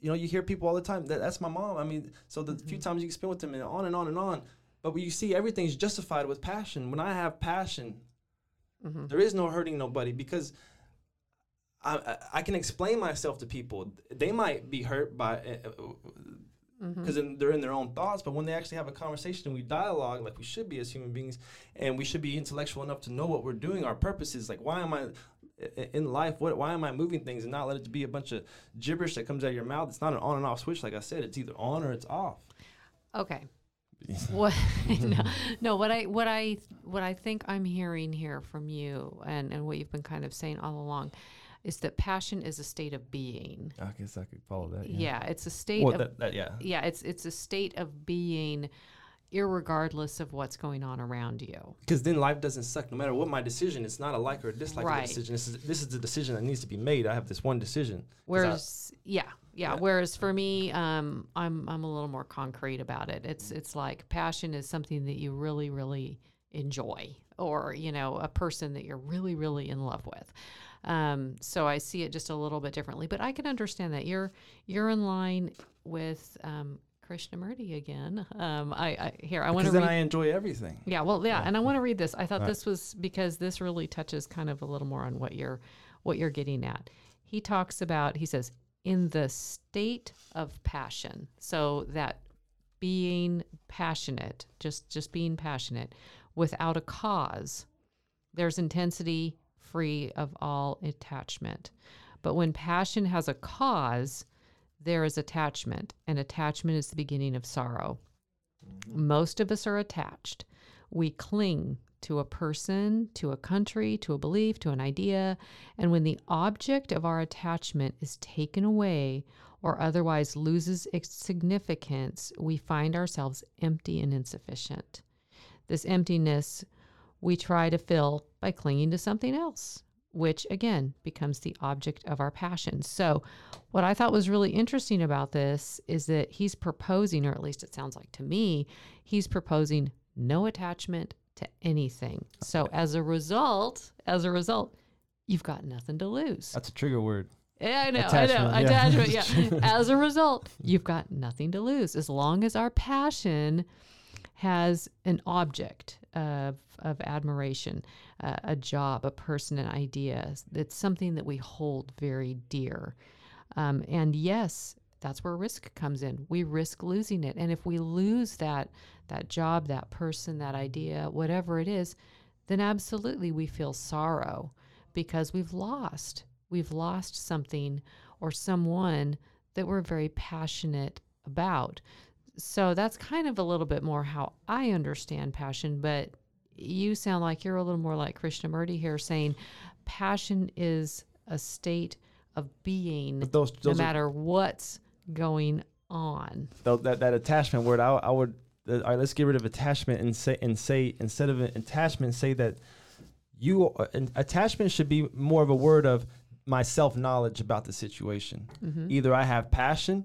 S8: you know, you hear people all the time that that's my mom. I mean, so the few times you can spend with them and on and on and on. But when you see everything's justified with passion. When I have passion, there is no hurting nobody because I, I, can explain myself to people. They might be hurt by eh, eh, mm-hmm. because they're in their own thoughts, but when they actually have a conversation and we dialogue like we should be as human beings, and we should be intellectual enough to know what we're doing, our purposes, like why am I i- in life? What why am I moving things and not let it be a bunch of gibberish that comes out of your mouth? It's not an on and off switch, like I said. It's either on or it's off.
S7: Okay. what no, no what i what i what i think i'm hearing here from you and and what you've been kind of saying all along is that passion is a state of being
S8: I guess I could follow that.
S7: yeah, it's a state
S8: Well,
S7: of
S8: that, that yeah.
S7: yeah it's it's a state of being irregardless of what's going on around you
S8: Because then life doesn't suck. No matter what my decision, it's not a like or a dislike
S7: Right.
S8: decision. This is this is the decision that needs to be made. I have this one decision. 'Cause I-
S7: Whereas, yeah, yeah,
S8: Yeah.
S7: Whereas for me, um, I'm I'm a little more concrete about it. It's it's like passion is something that you really really enjoy, or you know, a person that you're really really in love with. Um, so I see it just a little bit differently, but I can understand that you're you're in line with um, Krishnamurti again. Um, I, I here I want
S8: because
S7: to
S8: then
S7: read.
S8: I enjoy everything.
S7: Yeah, well, yeah, and I want to read this. I thought
S8: Right.
S7: this was because this really touches kind of a little more on what you're what you're getting at. He talks about he says in the state of passion. So that being passionate, just just being passionate without a cause, there's intensity free of all attachment. But when passion has a cause, there is attachment, and attachment is the beginning of sorrow. Most of us are attached. We cling to a person, to a country, to a belief, to an idea. And when the object of our attachment is taken away or otherwise loses its significance, we find ourselves empty and insufficient. This emptiness we try to fill by clinging to something else, which again becomes the object of our passion. So, what I thought was really interesting about this is that he's proposing, or at least it sounds like to me, he's proposing no attachment to anything. So, as a result, as a result, you've got nothing to lose.
S8: That's a trigger word.
S7: Yeah, I know,
S8: Attachment,
S7: I know.
S8: yeah.
S7: Attachment, yeah. As a result, you've got nothing to lose as long as our passion has an object of, of admiration, uh, a job, a person, an idea. It's something that we hold very dear. Um, and yes, that's where risk comes in. We risk losing it. And if we lose that that job, that person, that idea, whatever it is, then absolutely we feel sorrow because we've lost. We've lost something or someone that we're very passionate about. So that's kind of a little bit more how I understand passion, but you sound like you're a little more like Krishnamurti here, saying passion is a state of being
S8: those-
S7: no
S8: those are-
S7: matter what's going on.
S8: That that attachment word, I, I would. Uh, all right, let's get rid of attachment and say and say instead of an attachment, say that you uh, attachment should be more of a word of my self knowledge about the situation.
S7: Mhm.
S8: Either I have passion,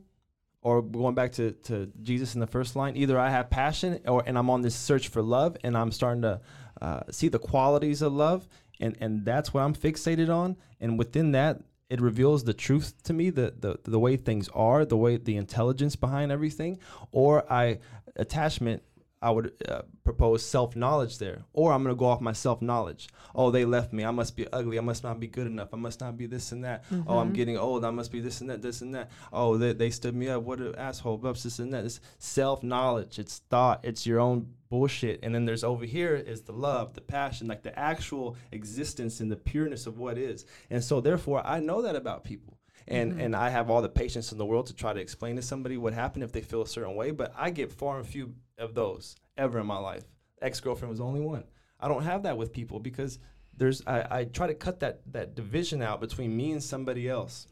S8: or going back to, to Jesus in the first line, either I have passion, or and I'm on this search for love, and I'm starting to uh, see the qualities of love, and and that's what I'm fixated on, and within that. It reveals the truth to me, the, the the way things are, the way the intelligence behind everything, or I attachment I would uh, propose self knowledge there, or I'm gonna go off my self knowledge. Oh, they left me. I must be ugly. I must not be good enough. I must not be this and that. Oh, I'm
S7: Mhm.
S8: getting old. I must be this and that, this and that. Oh, they, they stood me up. What an asshole. Blah, This and that. It's self knowledge. It's thought. It's your own bullshit. And then there's over here is the love, the passion, like the actual existence and the pureness of what is. And so therefore, I know that about people. And,
S7: Mhm.
S8: and I have all the patience in the world to try to explain to somebody what happened if they feel a certain way, but I get far and few of those ever in my life. Ex girlfriend was the only one. I don't have that with people because there's I, I try to cut that that division out between me and somebody else.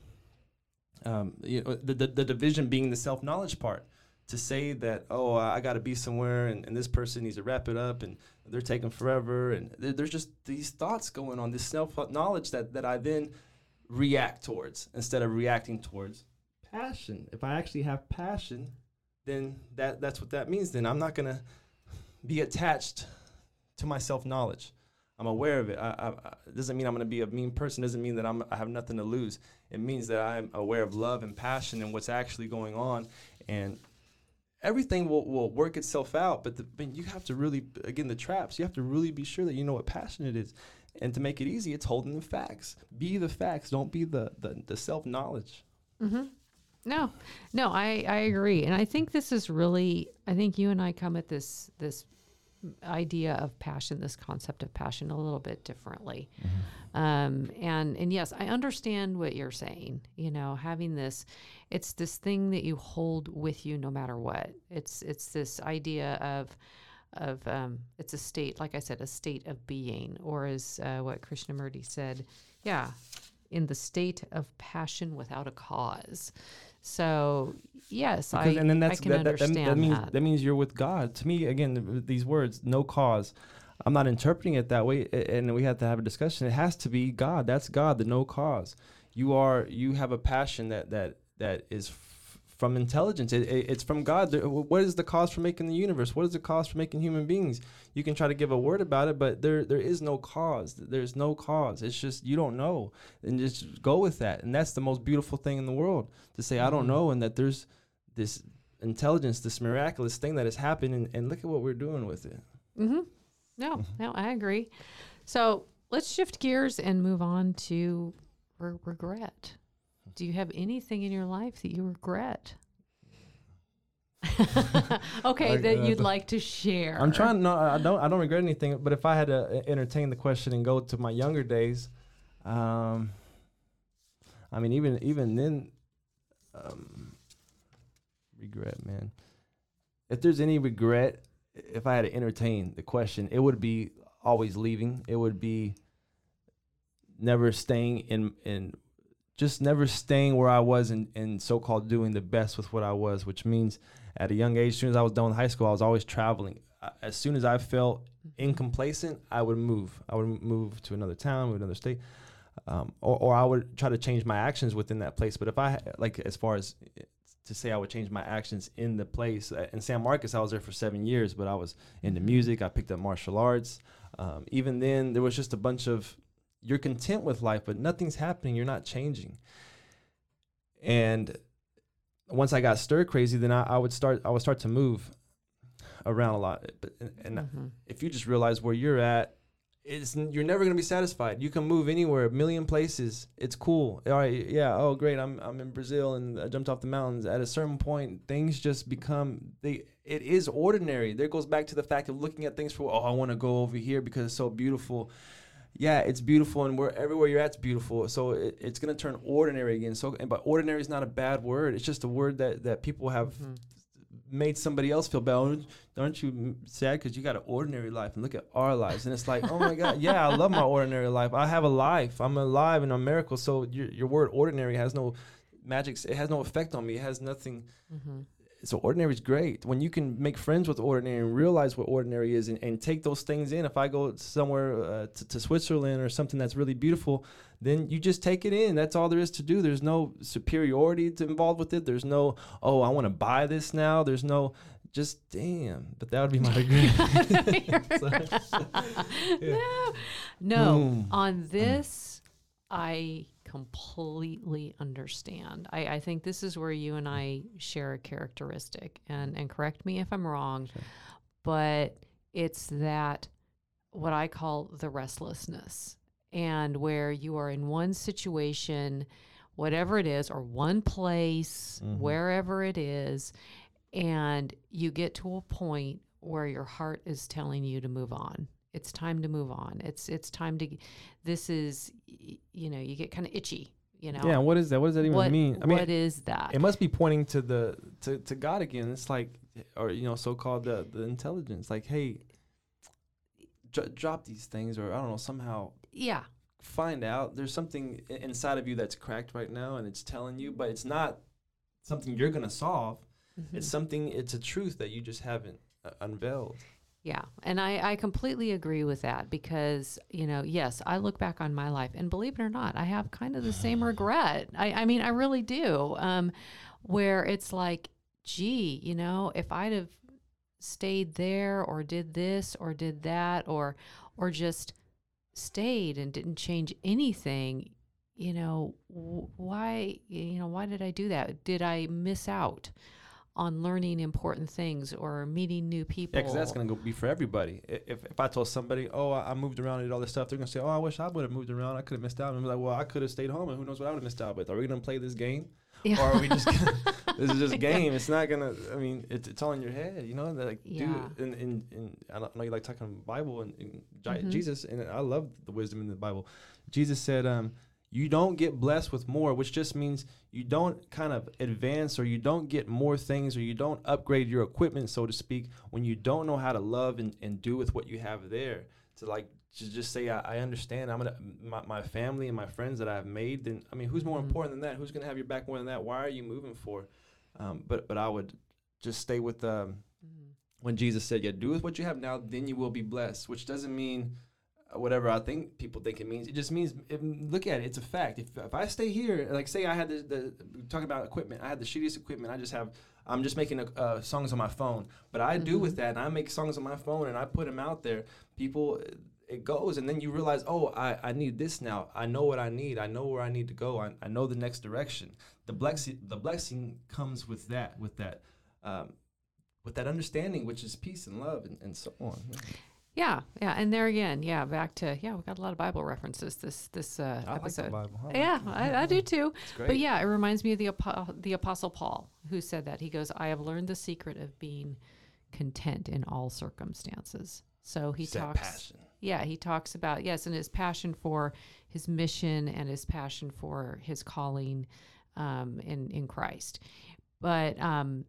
S8: Um, you know, the, the the division being the self knowledge part. To say that oh I got to be somewhere and, and this person needs to wrap it up and they're taking forever and there, there's just these thoughts going on this self knowledge that that I then react towards instead of reacting towards passion. If I actually have passion, then that that's what that means. Then I'm not gonna be attached to my self knowledge. I'm aware of it. I, I, doesn't mean I'm gonna be a mean person. Doesn't mean that I'm I have nothing to lose. It means that I'm aware of love and passion and what's actually going on, and everything will, will work itself out. But, the, you have to really again the traps. You have to really be sure that you know what passion it is. And to make it easy, it's holding the facts. Be the facts. Don't be the the, the self knowledge.
S7: Mm-hmm. No, no, I, I agree, and I think this is really. I think you and I come at this this idea of passion, this concept of passion, a little bit differently. Um, and and yes, I understand what you're saying. You know, having this, it's this thing that you hold with you no matter what. It's it's this idea of of um, it's a state, like I said, a state of being, or as uh, what Krishnamurti said, yeah, in the state of passion without a cause. So yes, I,
S8: and then that's
S7: I can
S8: that, that, that,
S7: understand
S8: that means
S7: that.
S8: that means you're with God. To me, again, th- these words, no cause. I'm not interpreting it that way, and we have to have a discussion. It has to be God. That's God, the no cause. You are you have a passion that that that is from intelligence. It, it- it's from God. What is the cause for making the universe? What is the cause for making human beings? You can try to give a word about it, but there there is no cause. There's no cause. It's just you don't know, and just go with that. And that's the most beautiful thing in the world to say I don't
S7: Mhm.
S8: know, and that there's this intelligence, this miraculous thing that has happened, and, and look at what we're doing with it.
S7: Mm-hmm. No, no, I agree. So let's shift gears and move on to re- regret. Do you have anything in your life that you regret? okay, that you'd like to share.
S8: I'm trying. No, I don't. I don't regret anything. But if I had to uh, entertain the question and go to my younger days, um, I mean, even even then, um, regret, man. If there's any regret, if I had to entertain the question, it would be always leaving. It would be never staying in in just never staying where I was and, and so called doing the best with what I was, which means at a young age, as soon as I was done with high school, I was always traveling. As soon as I felt incomplacent, I would move. I would move to another town, move to another state, um, or, or I would try to change my actions within that place. But if I, like, as far as uh, to say I would change my actions in the place, uh, in San Marcos, I was there for seven years, but I was into music. I picked up martial arts. Um, even then, there was just a bunch of, you're content with life, but nothing's happening. You're not changing. And once I got stir crazy, then I, I would start. I would start to move around a lot. But and,
S7: Mhm.
S8: if you just realize where you're at, it's you're never gonna be satisfied. You can move anywhere, a million places. It's cool. All right, yeah. Oh, great. I'm I'm in Brazil and I jumped off the mountains. At a certain point, things just become they. It is ordinary. There goes back to the fact of looking at things for. Oh, I want to go over here because it's so beautiful yeah, it's beautiful, and where everywhere you're at's beautiful. So it, it's gonna turn ordinary again. So, and, but ordinary is not a bad word. It's just a word that that people have
S7: Mhm.
S8: made somebody else feel bad. Aren't- Aren't you sad because you got an ordinary life and look at our lives? And it's like, oh my God, yeah, I love my ordinary life. I have a life. I'm alive and I'm a miracle. So your, your word ordinary has no magic. It has no effect on me. It has nothing. So ordinary is great. When you can make friends with ordinary and realize what ordinary is and, and take those things in. If I go somewhere uh, to, to Switzerland or something that's really beautiful, then you just take it in. That's all there is to do. There's no superiority to involved with it. There's no, oh, I want to buy this now. There's no, just damn. But that would be my regret.
S7: no, no.
S8: Mm.
S7: On this, I completely understand. I, I think this is where you and hmm. I share a characteristic, and and correct me if I'm wrong, but it's that what I call the restlessness, and where you are in one situation, whatever it is, or one place, mm-hmm. wherever it is, and you get to a point where your heart is telling you to move on it's time to move on it's it's time to this is you know you get kind of itchy you know
S8: yeah. What is that? What does that even
S7: what,
S8: mean? I mean,
S7: what is that
S8: it must be pointing to the to, to God again. It's like, or you know, so called the the intelligence. Like, hey, dr- drop these things, or I don't know, somehow
S7: yeah
S8: find out there's something inside of you that's cracked right now, and it's telling you, but it's not something you're gonna solve.
S7: Mm-hmm.
S8: It's something. It's a truth that you just haven't uh, unveiled.
S7: Yeah, and I, I completely agree with that because, you know, yes, I look back on my life and believe it or not, I have kind of the same regret. I, I mean, I really do. Um, where it's like, gee, you know, if I'd have stayed there or did this or did that or or just stayed and didn't change anything, you know, w- why, you know, why did I do that? Did I miss out? On learning important things or meeting new people.
S8: Yeah, because that's gonna be for everybody. If if I told somebody, oh, I moved around and did all this stuff, they're gonna say, oh, I wish I would have moved around. I could have missed out. And I'm like, well, I could have stayed home, and who knows what I would have missed out with. Are we gonna play this game,
S7: Yeah.
S8: or are we just? Gonna, this is just a game. It's not gonna. I mean, it's it's all in your head, you know. Like,
S7: Yeah.
S8: dude, and, and and I don't know you like talking Bible and, and
S7: Mhm.
S8: Jesus, and I love the wisdom in the Bible. Jesus said, um, you don't get blessed with more, which just means you don't kind of advance or you don't get more things or you don't upgrade your equipment, so to speak, when you don't know how to love and, and do with what you have there. To like to just say, I, I understand, I'm gonna my, my family and my friends that I've made. Then I mean, who's more
S7: Mhm.
S8: important than that? Who's gonna have your back more than that? Why are you moving for? Um, but but I would just stay with um,
S7: Mhm.
S8: when Jesus said, "Yeah, do with what you have now, then you will be blessed," which doesn't mean whatever I think people think it means. It just means if, look at it; it's a fact. If, if I stay here, like say I had the, the talking about equipment, I had the shittiest equipment. I just have I'm just making uh, songs on my phone, but I do with that, and I make songs on my phone, and I put them out there. People, it goes, and then you realize, oh, I, I need this now. I know what I need. I know where I need to go. I, I know the next direction. The blessing the blessing comes with that with that. Um, with that understanding, which is peace and love and, and so on.
S7: Yeah, yeah, yeah, and there again, yeah, back to yeah, we got a lot of Bible references this this uh,
S8: I like the
S7: episode.
S8: Bible. I
S7: yeah. I, I do too.
S8: It's
S7: But yeah, it reminds me of the apo- the Apostle Paul who said that he goes, "I have learned the secret of being content in all circumstances." So he
S8: It's
S7: talks. Yeah, he talks about yes, and his passion for his mission and his passion for his calling um, in in Christ. But um,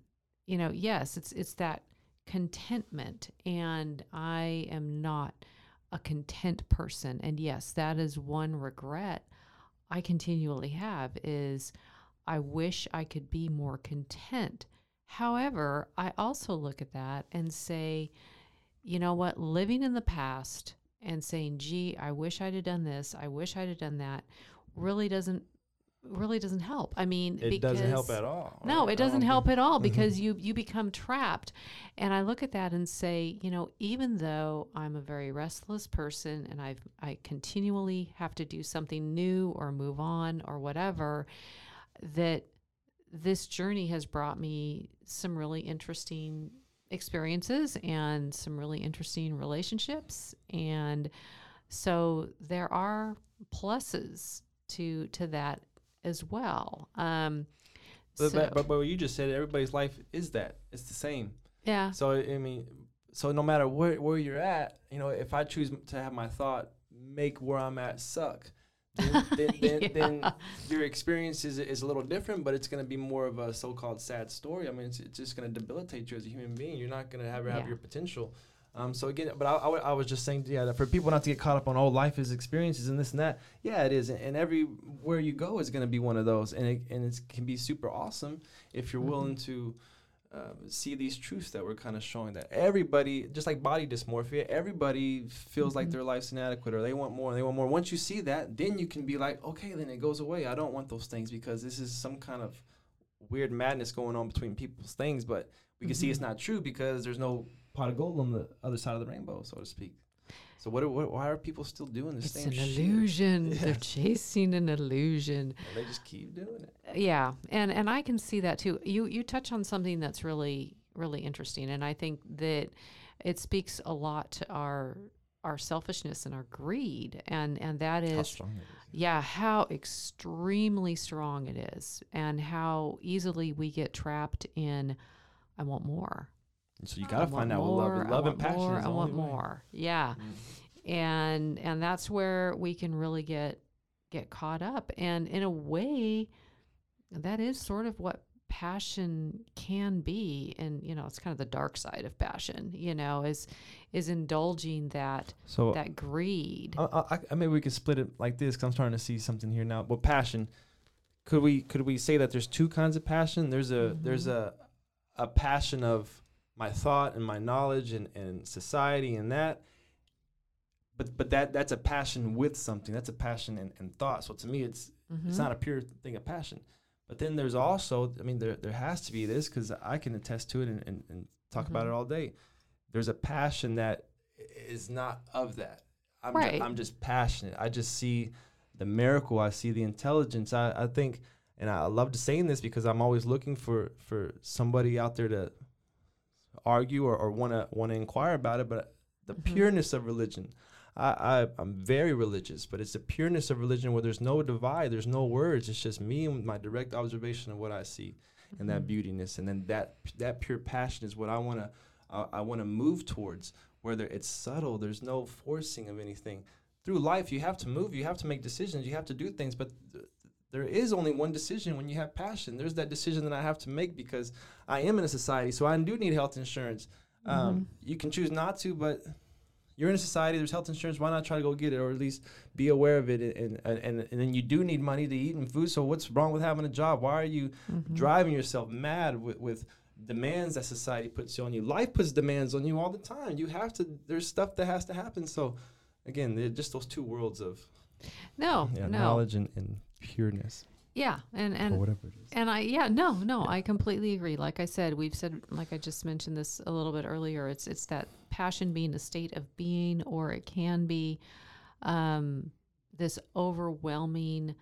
S7: you know, yes, it's it's that contentment, and I am not a content person. And yes, that is one regret I continually have is I wish I could be more content. However, I also look at that and say, you know what, living in the past and saying, gee, I wish I'd have done this, I wish I'd have done that, really doesn't really doesn't help. I mean,
S8: It doesn't help at all.
S7: No, it doesn't help
S8: think-
S7: at all
S8: Mhm.
S7: because you you become trapped. And I look at that and say, you know, even though I'm a very restless person and I've I continually have to do something new or move on or whatever, that this journey has brought me some really interesting experiences and some really interesting relationships and so there are pluses to to that as well um
S8: But,
S7: so-
S8: but, but, but what you just said, everybody's life is that. It's the same.
S7: yeah
S8: So I mean, so no matter where where you're at, you know, if I choose to have my thought make where I'm at suck, then, then, then,
S7: Yeah.
S8: then your experience is, is a little different, but it's going to be more of a so-called sad story. I mean, it's, it's just going to debilitate you as a human being. You're not going to ever have
S7: Yeah.
S8: your potential. Um, so again, but I, I, I was just saying, yeah, that for people not to get caught up on oh, life is experiences and this and that. Yeah, it is, and, and everywhere you go is going to be one of those, and it and it can be super awesome if you're willing to uh, see these truths that we're kind of showing that everybody, just like body dysmorphia, everybody feels like their life's inadequate or they want more and they want more. Once you see that, then you can be like, okay, then it goes away. I don't want those things because this is some kind of weird madness going on between people's things. But we can see it's not true because there's no pot of gold on the other side of the rainbow, so to speak. So what? Are, what why are people still doing this
S7: It's
S8: same
S7: an
S8: shit?
S7: illusion. They're chasing an illusion.
S8: And they just keep doing it.
S7: Yeah, and and I can see that too. You you touch on something that's really really interesting, and I think that it speaks a lot to our our selfishness and our greed, and and that is
S8: How strong it is.
S7: yeah how extremely strong it is, and how easily we get trapped in I want more.
S8: So you gotta find out what love, love and passion
S7: more,
S8: is.
S7: I want
S8: way.
S7: more. Yeah. Mm-hmm. And and that's where we can really get get caught up. And in a way, that is sort of what passion can be. And you know, it's kind of the dark side of passion, you know, is is indulging that
S8: So
S7: that greed.
S8: I, I, I maybe we could split it like this because I'm starting to see something here now. but passion. Could we could we say that there's two kinds of passion? There's a there's mm-hmm. a a passion of my thought and my knowledge and, and society and that. But but that that's a passion with something. That's a passion and, and thought. So to me, it's it's mm-hmm. not a pure thing of passion. But then there's also, I mean, there there has to be this because I can attest to it and, and, and talk about it mm-hmm. all day. There's a passion that is not of that. I'm, ju-
S7: Right.
S8: I'm just passionate. I just see the miracle. I see the intelligence. I, I think, and I love to saying this because I'm always looking for for somebody out there to argue or, or want to want to inquire about it. But the pureness of religion, I, I I'm very religious, but it's the pureness of religion where there's no divide, there's no words. It's just me and my direct observation of what I see, and that beautiness, and then that that pure passion is what I want to uh, I want to move towards. Whether it's subtle, there's no forcing of anything. Through life, you have to move, you have to make decisions, you have to do things, but th- there is only one decision when you have passion. There's that decision that I have to make because I am in a society, so I do need health insurance. Um, you can choose not to, but you're in a society. There's health insurance. Why not try to go get it, or at least be aware of it? And and and, and then you do need money to eat and food. So what's wrong with having a job? Why are you driving yourself mad with with demands that society puts on you? Life puts demands on you all the time. You have to. There's stuff that has to happen. So again, they're just those two worlds of
S7: no,
S8: yeah,
S7: no.
S8: knowledge and, and pureness,
S7: Yeah. And and
S8: or whatever it is.
S7: And I, yeah, no, no, I completely agree. Like I said, we've said, like I just mentioned this a little bit earlier. It's it's that passion being a state of being, or it can be um, this overwhelming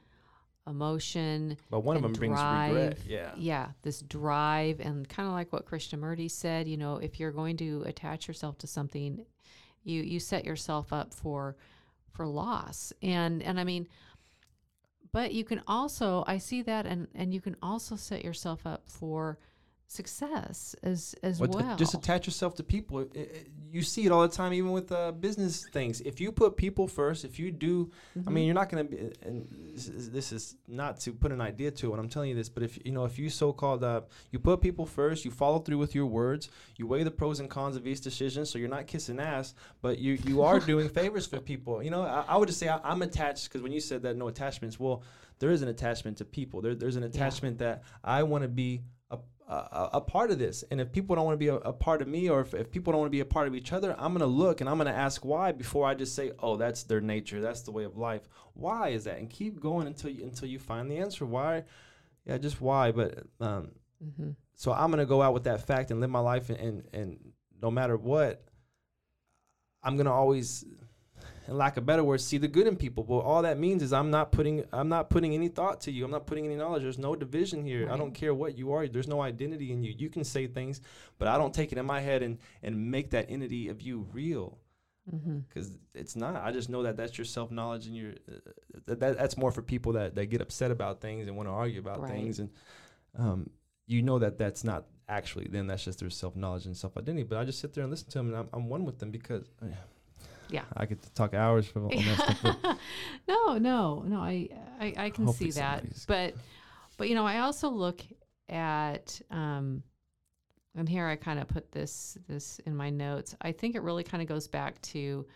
S7: emotion.
S8: But one of
S7: and
S8: them brings regret.
S7: drive.
S8: Yeah.
S7: yeah, this drive, and kind of like what Krishnamurti said. You know, if you're going to attach yourself to something, you you set yourself up for for loss. And and I mean, but you can also I see that and and you can also set yourself up for success as as
S8: But
S7: well.
S8: just attach yourself to people. It- it- you see it all the time, even with uh, business things. If you put people first, if you do, I
S7: Mm-hmm.
S8: mean, you're not going to be. And this is, this is not to put an idea to it. I'm telling you this, but if you know, if you so-called, uh, you put people first, you follow through with your words, you weigh the pros and cons of each decision, so you're not kissing ass, but you you are doing favors for people. You know, I, I would just say I, I'm attached because when you said that no attachments, well, there is an attachment to people. There, there's an attachment that I want to be a, a, part of this. And if people don't want to be a, a part of me, or if, if people don't want to be a part of each other, I'm going to look and I'm going to ask why before I just say, oh, that's their nature. That's the way of life. Why is that? And keep going until you, until you find the answer. Why? Yeah, just why. But um,
S7: Mm-hmm.
S8: so I'm going to go out with that fact and live my life. And, and, and no matter what, I'm going to always in lack of better words, see the good in people. But all that means is I'm not putting I'm not putting any thought to you. I'm not putting any knowledge. There's no division here. I don't care what you are. There's no identity in you. You can say things, but I don't take it in my head and and make that entity of you real. Because it's not. I just know that that's your self knowledge and your uh, that, that that's more for people that that get upset about things and want to argue about
S7: Right.
S8: things and um you know that that's not actually then that's just their self knowledge and self identity. But I just sit there and listen to them and I'm, I'm one with them because.
S7: Yeah.
S8: I could talk hours for on that stuff.
S7: no, no, no. I I, I can
S8: Hopefully
S7: see that, but but you know, I also look at um, and here I kind of put this this in my notes. I think it really kind of goes back to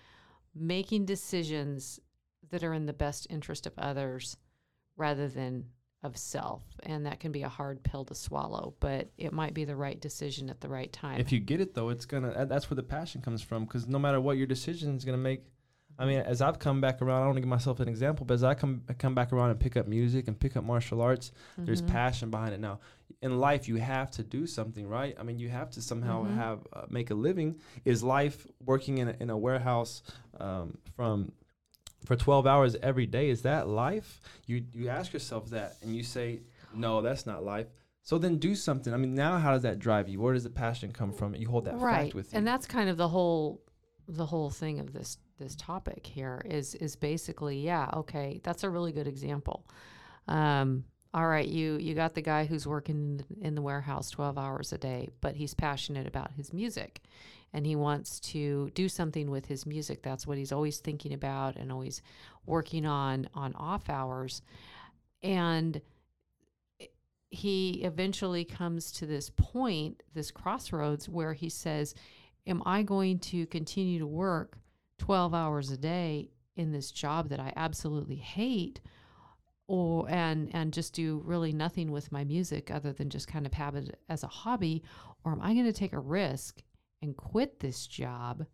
S7: making decisions that are in the best interest of others rather than of self, and that can be a hard pill to swallow, but it might be the right decision at the right time.
S8: If you get it though, it's gonna. That's where the passion comes from. Because no matter what your decision is gonna make, I mean, as I've come back around, I want to give myself an example, but as I come I come back around and pick up music and pick up martial arts, there's
S7: Mhm.
S8: passion behind it now. In life, you have to do something, right? I mean, you have to somehow
S7: Mhm.
S8: have uh, make a living. Is life working in a, in a warehouse um, from for 12 hours every day? Is that life? You you ask yourself that, and you say, no, that's not life. So then do something. I mean, now how does that drive you? Where does the passion come from? You hold that
S7: right
S8: fact with you.
S7: and that's kind of the whole the whole thing of this this topic here is is basically yeah okay that's a really good example um all right you you got the guy who's working in, in the warehouse 12 hours a day but he's passionate about his music and he wants to do something with his music that's what he's always thinking about and always working on on off hours and he eventually comes to this point, this crossroads, where he says, Am I going to continue to work 12 hours a day in this job that I absolutely hate? Or and and just do really nothing with my music other than just kind of have it as a hobby, or am I going to take a risk and quit this job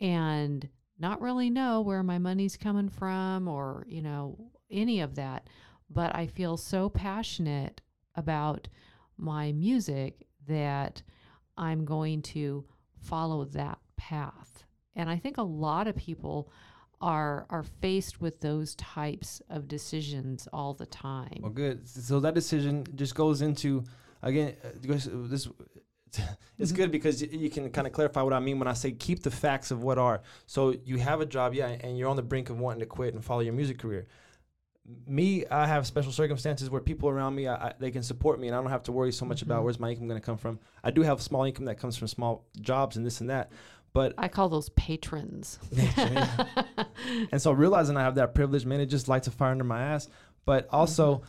S7: and not really know where my money's coming from or you know any of that but I feel so passionate about my music that I'm going to follow that path. And I think a lot of people are are faced with those types of decisions all the time.
S8: well, good. So that decision just goes into again. uh, This it's good because you can kind of clarify what I mean when I say keep the facts of what are. So you have a job, yeah, and you're on the brink of wanting to quit and follow your music career. Me, I have special circumstances where people around me, I, I, they can support me, and I don't have to worry so much about
S7: Mhm.
S8: where's my income going to come from. I do have small income that comes from small jobs and this and that, but
S7: I call those patrons.
S8: and so realizing I have that privilege, man, it just lights a fire under my ass. But also,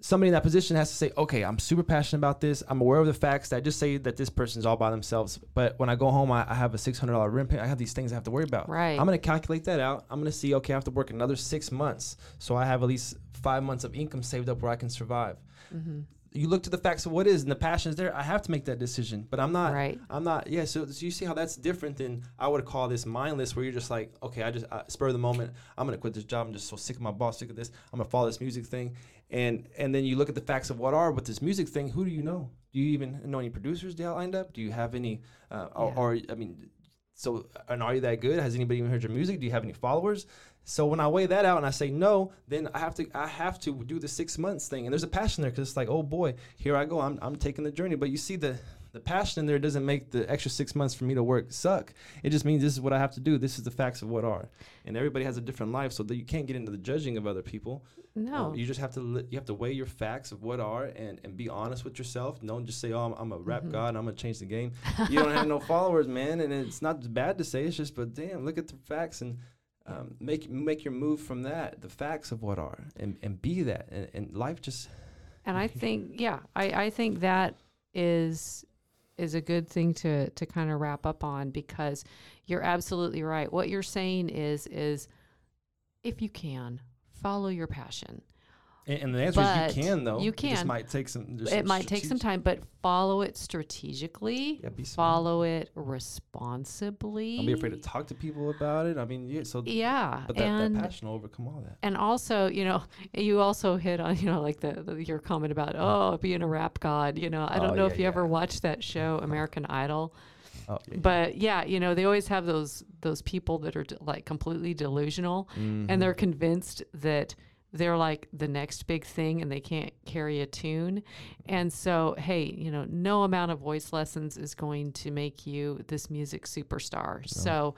S8: somebody in that position has to say, okay, I'm super passionate about this. I'm aware of the facts that just say that this person's all by themselves. But when I go home, I, I have a $600 rent payment. I have these things I have to worry about.
S7: Right.
S8: I'm going to calculate that out. I'm going to see, okay, I have to work another six months. So I have at least five months of income saved up where I can survive.
S7: Mhm.
S8: You look to the facts of what is, and the passion is there. I have to make that decision, but I'm not.
S7: Right.
S8: I'm not. Yeah. So, so you see how that's different than I would call this mindless, where you're just like, okay, I just I, spur of the moment. I'm gonna quit this job. I'm just so sick of my boss, sick of this. I'm gonna follow this music thing, and and then you look at the facts of what are with this music thing. Who do you know? Do you even know any producers that lined up? Do you have any? Uh, or, or I mean, so and are you that good? Has anybody even heard your music? Do you have any followers? So when I weigh that out and I say no, then I have to I have to do the six months thing. And there's a passion there because it's like, oh boy, here I go. I'm I'm taking the journey. But you see the the passion in there doesn't make the extra six months for me to work suck. It just means this is what I have to do. This is the facts of what are. And everybody has a different life, so that you can't get into the judging of other people.
S7: No.
S8: Um, you just have to li- you have to weigh your facts of what are and, and be honest with yourself. Don't just say, "Oh, I'm, I'm a rap
S7: Mhm.
S8: god. and I'm gonna change the game." You don't have no followers, man, and it's not bad to say. It's just, but damn, look at the facts and um, make make your move from that. The facts of what are and, and be that. And, and life just
S7: And I think, yeah, I, I think that is is a good thing to to kind of wrap up on because you're absolutely right. What you're saying is is if you can follow your passion.
S8: And, and the answer
S7: But
S8: is you can though.
S7: you
S8: It just
S7: can.
S8: might take some.
S7: It might take some time, but follow it strategically.
S8: Yeah,
S7: follow it responsibly.
S8: Don't be afraid to talk to people about it. I mean, yeah. So
S7: Yeah,
S8: but that,
S7: and
S8: that passion will overcome all that.
S7: and also, you know, you also hit on, you know, like the, the your comment about oh being a rap god. You know, I don't
S8: Oh,
S7: know
S8: yeah,
S7: if you ever watched that show, American Idol.
S8: Oh, yeah,
S7: But yeah, you know, they always have those those people that are de- like completely delusional,
S8: Mm-hmm.
S7: and they're convinced that they're like the next big thing, and they can't carry a tune. And so, hey, you know, no amount of voice lessons is going to make you this music superstar. So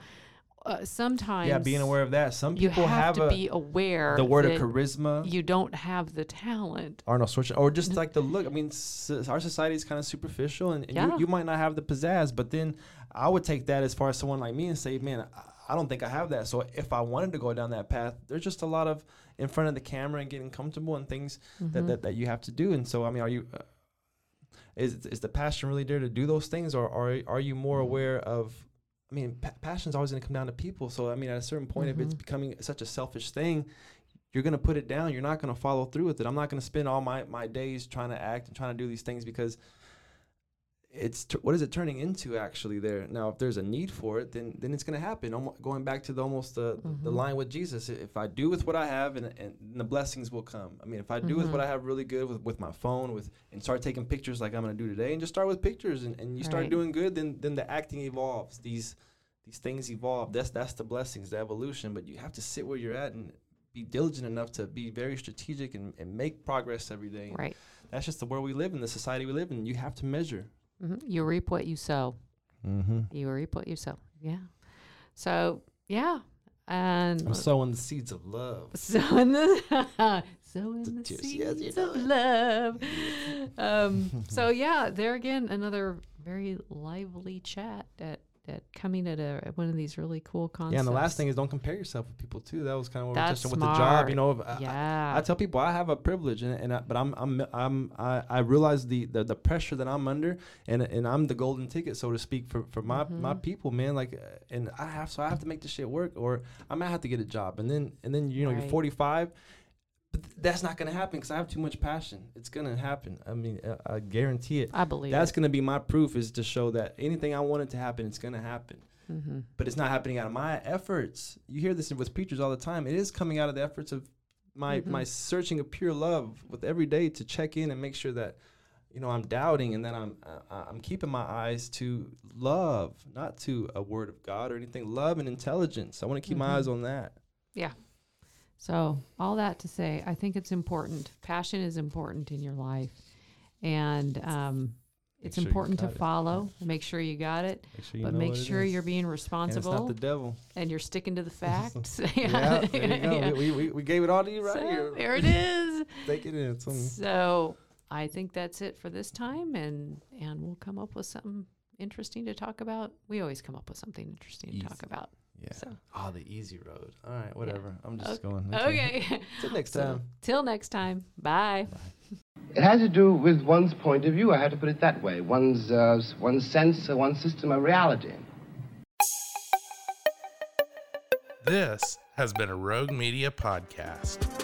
S7: uh, sometimes,
S8: yeah, being aware of that. Some people
S7: have,
S8: have,
S7: to
S8: a,
S7: be aware
S8: the word of charisma.
S7: You don't have the talent.
S8: Arnold Schwarzenegger, or just like the look. I mean, s- our society is kind of superficial, and, and
S7: Yeah.
S8: you, you might not have the pizzazz, but then I would take that as far as someone like me and say, man, I, I don't think I have that. So if I wanted to go down that path, there's just a lot of in front of the camera and getting comfortable and things
S7: Mm-hmm.
S8: that, that that you have to do. And so I mean, are you? Uh, is is the passion really there to do those things, or are are you more aware of? I mean, pa- passion's always going to come down to people. So I mean, at a certain point, if it's becoming such a selfish thing, you're going to put it down. You're not going to follow through with it. I'm not going to spend all my my days trying to act and trying to do these things because it's t- what is it turning into actually there? Now if there's a need for it then then it's going to happen. Almo- going back to the almost the, the mm-hmm. line with jesus if i do with what i have and, and the blessings will come. I mean if i do with what mm-hmm. i have really good with, with my phone with and start taking pictures like i'm going to do today and just start with pictures and, and you start doing good then then the acting evolves. These these things evolve. That's that's the blessings the evolution but you have to sit where you're at and be diligent enough to be very strategic and, and make progress every day.
S7: Right.
S8: that's just the world we live in the society we live in. You have to measure
S7: hmm You reap what you sow.
S8: mm-hmm.
S7: You reap what you sow. Yeah. So yeah, and
S8: I'm sowing the seeds of love.
S7: sowing the sowing the
S8: tears, yes, you
S7: seeds
S8: know
S7: of
S8: it.
S7: love. Um, so yeah, there again, another very lively chat at, at coming at a at one of these really cool concepts.
S8: Yeah, and the last thing is don't compare yourself with people too. That was kind of what we
S7: That's
S8: on with the job. You know, if I- I,
S7: Yeah.
S8: I, tell people I have a privilege, and, and I, but I'm I'm I'm I, I realize the, the the pressure that I'm under, and and I'm the golden ticket, so to speak, for for my
S7: Mm-hmm.
S8: my people, man. Like, and I have so I have to make this shit work, or I might have to get a job, and then and then you know
S7: Right.
S8: you're 45. But th- that's not gonna happen because I have too much passion. It's gonna happen. I mean, uh, I guarantee it.
S7: I believe
S8: That's gonna be my proof is to show that anything I wanted to happen, it's gonna happen.
S7: Mm-hmm.
S8: But it's not happening out of my efforts. You hear this with preachers all the time. It is coming out of the efforts of my
S7: Mm-hmm.
S8: my searching of pure love with every day to check in and make sure that you know I'm doubting and that I'm uh, I'm keeping my eyes to love, not to a word of God or anything. Love and intelligence. I want to keep
S7: Mm-hmm.
S8: my eyes on that.
S7: Yeah. So, all that to say, I think it's important. Passion is important in your life. And um, it's
S8: sure
S7: important to
S8: got it.
S7: follow. Make sure you got it.
S8: Make sure
S7: but make sure you're being
S8: And it's
S7: responsible
S8: not the devil.
S7: and you're sticking to the facts.
S8: Yeah, there you go.
S7: Yeah.
S8: We, we, we gave it all to you right
S7: So,
S8: here.
S7: there it is.
S8: Take it in.
S7: So I think that's it for this time, and and we'll come up with something interesting to talk about. We always come up with something interesting to talk about.
S8: Yeah.
S7: So-
S8: Oh, the easy road. All right, whatever. I'm just
S7: Okay.
S8: going.
S7: Okay. okay.
S8: Till next
S7: So,
S8: time.
S7: till next time. Bye.
S5: It has to do with one's point of view. I have to put it that way. One's uh, one's sense, uh, one's system of reality.
S3: This has been a Rogue Media podcast.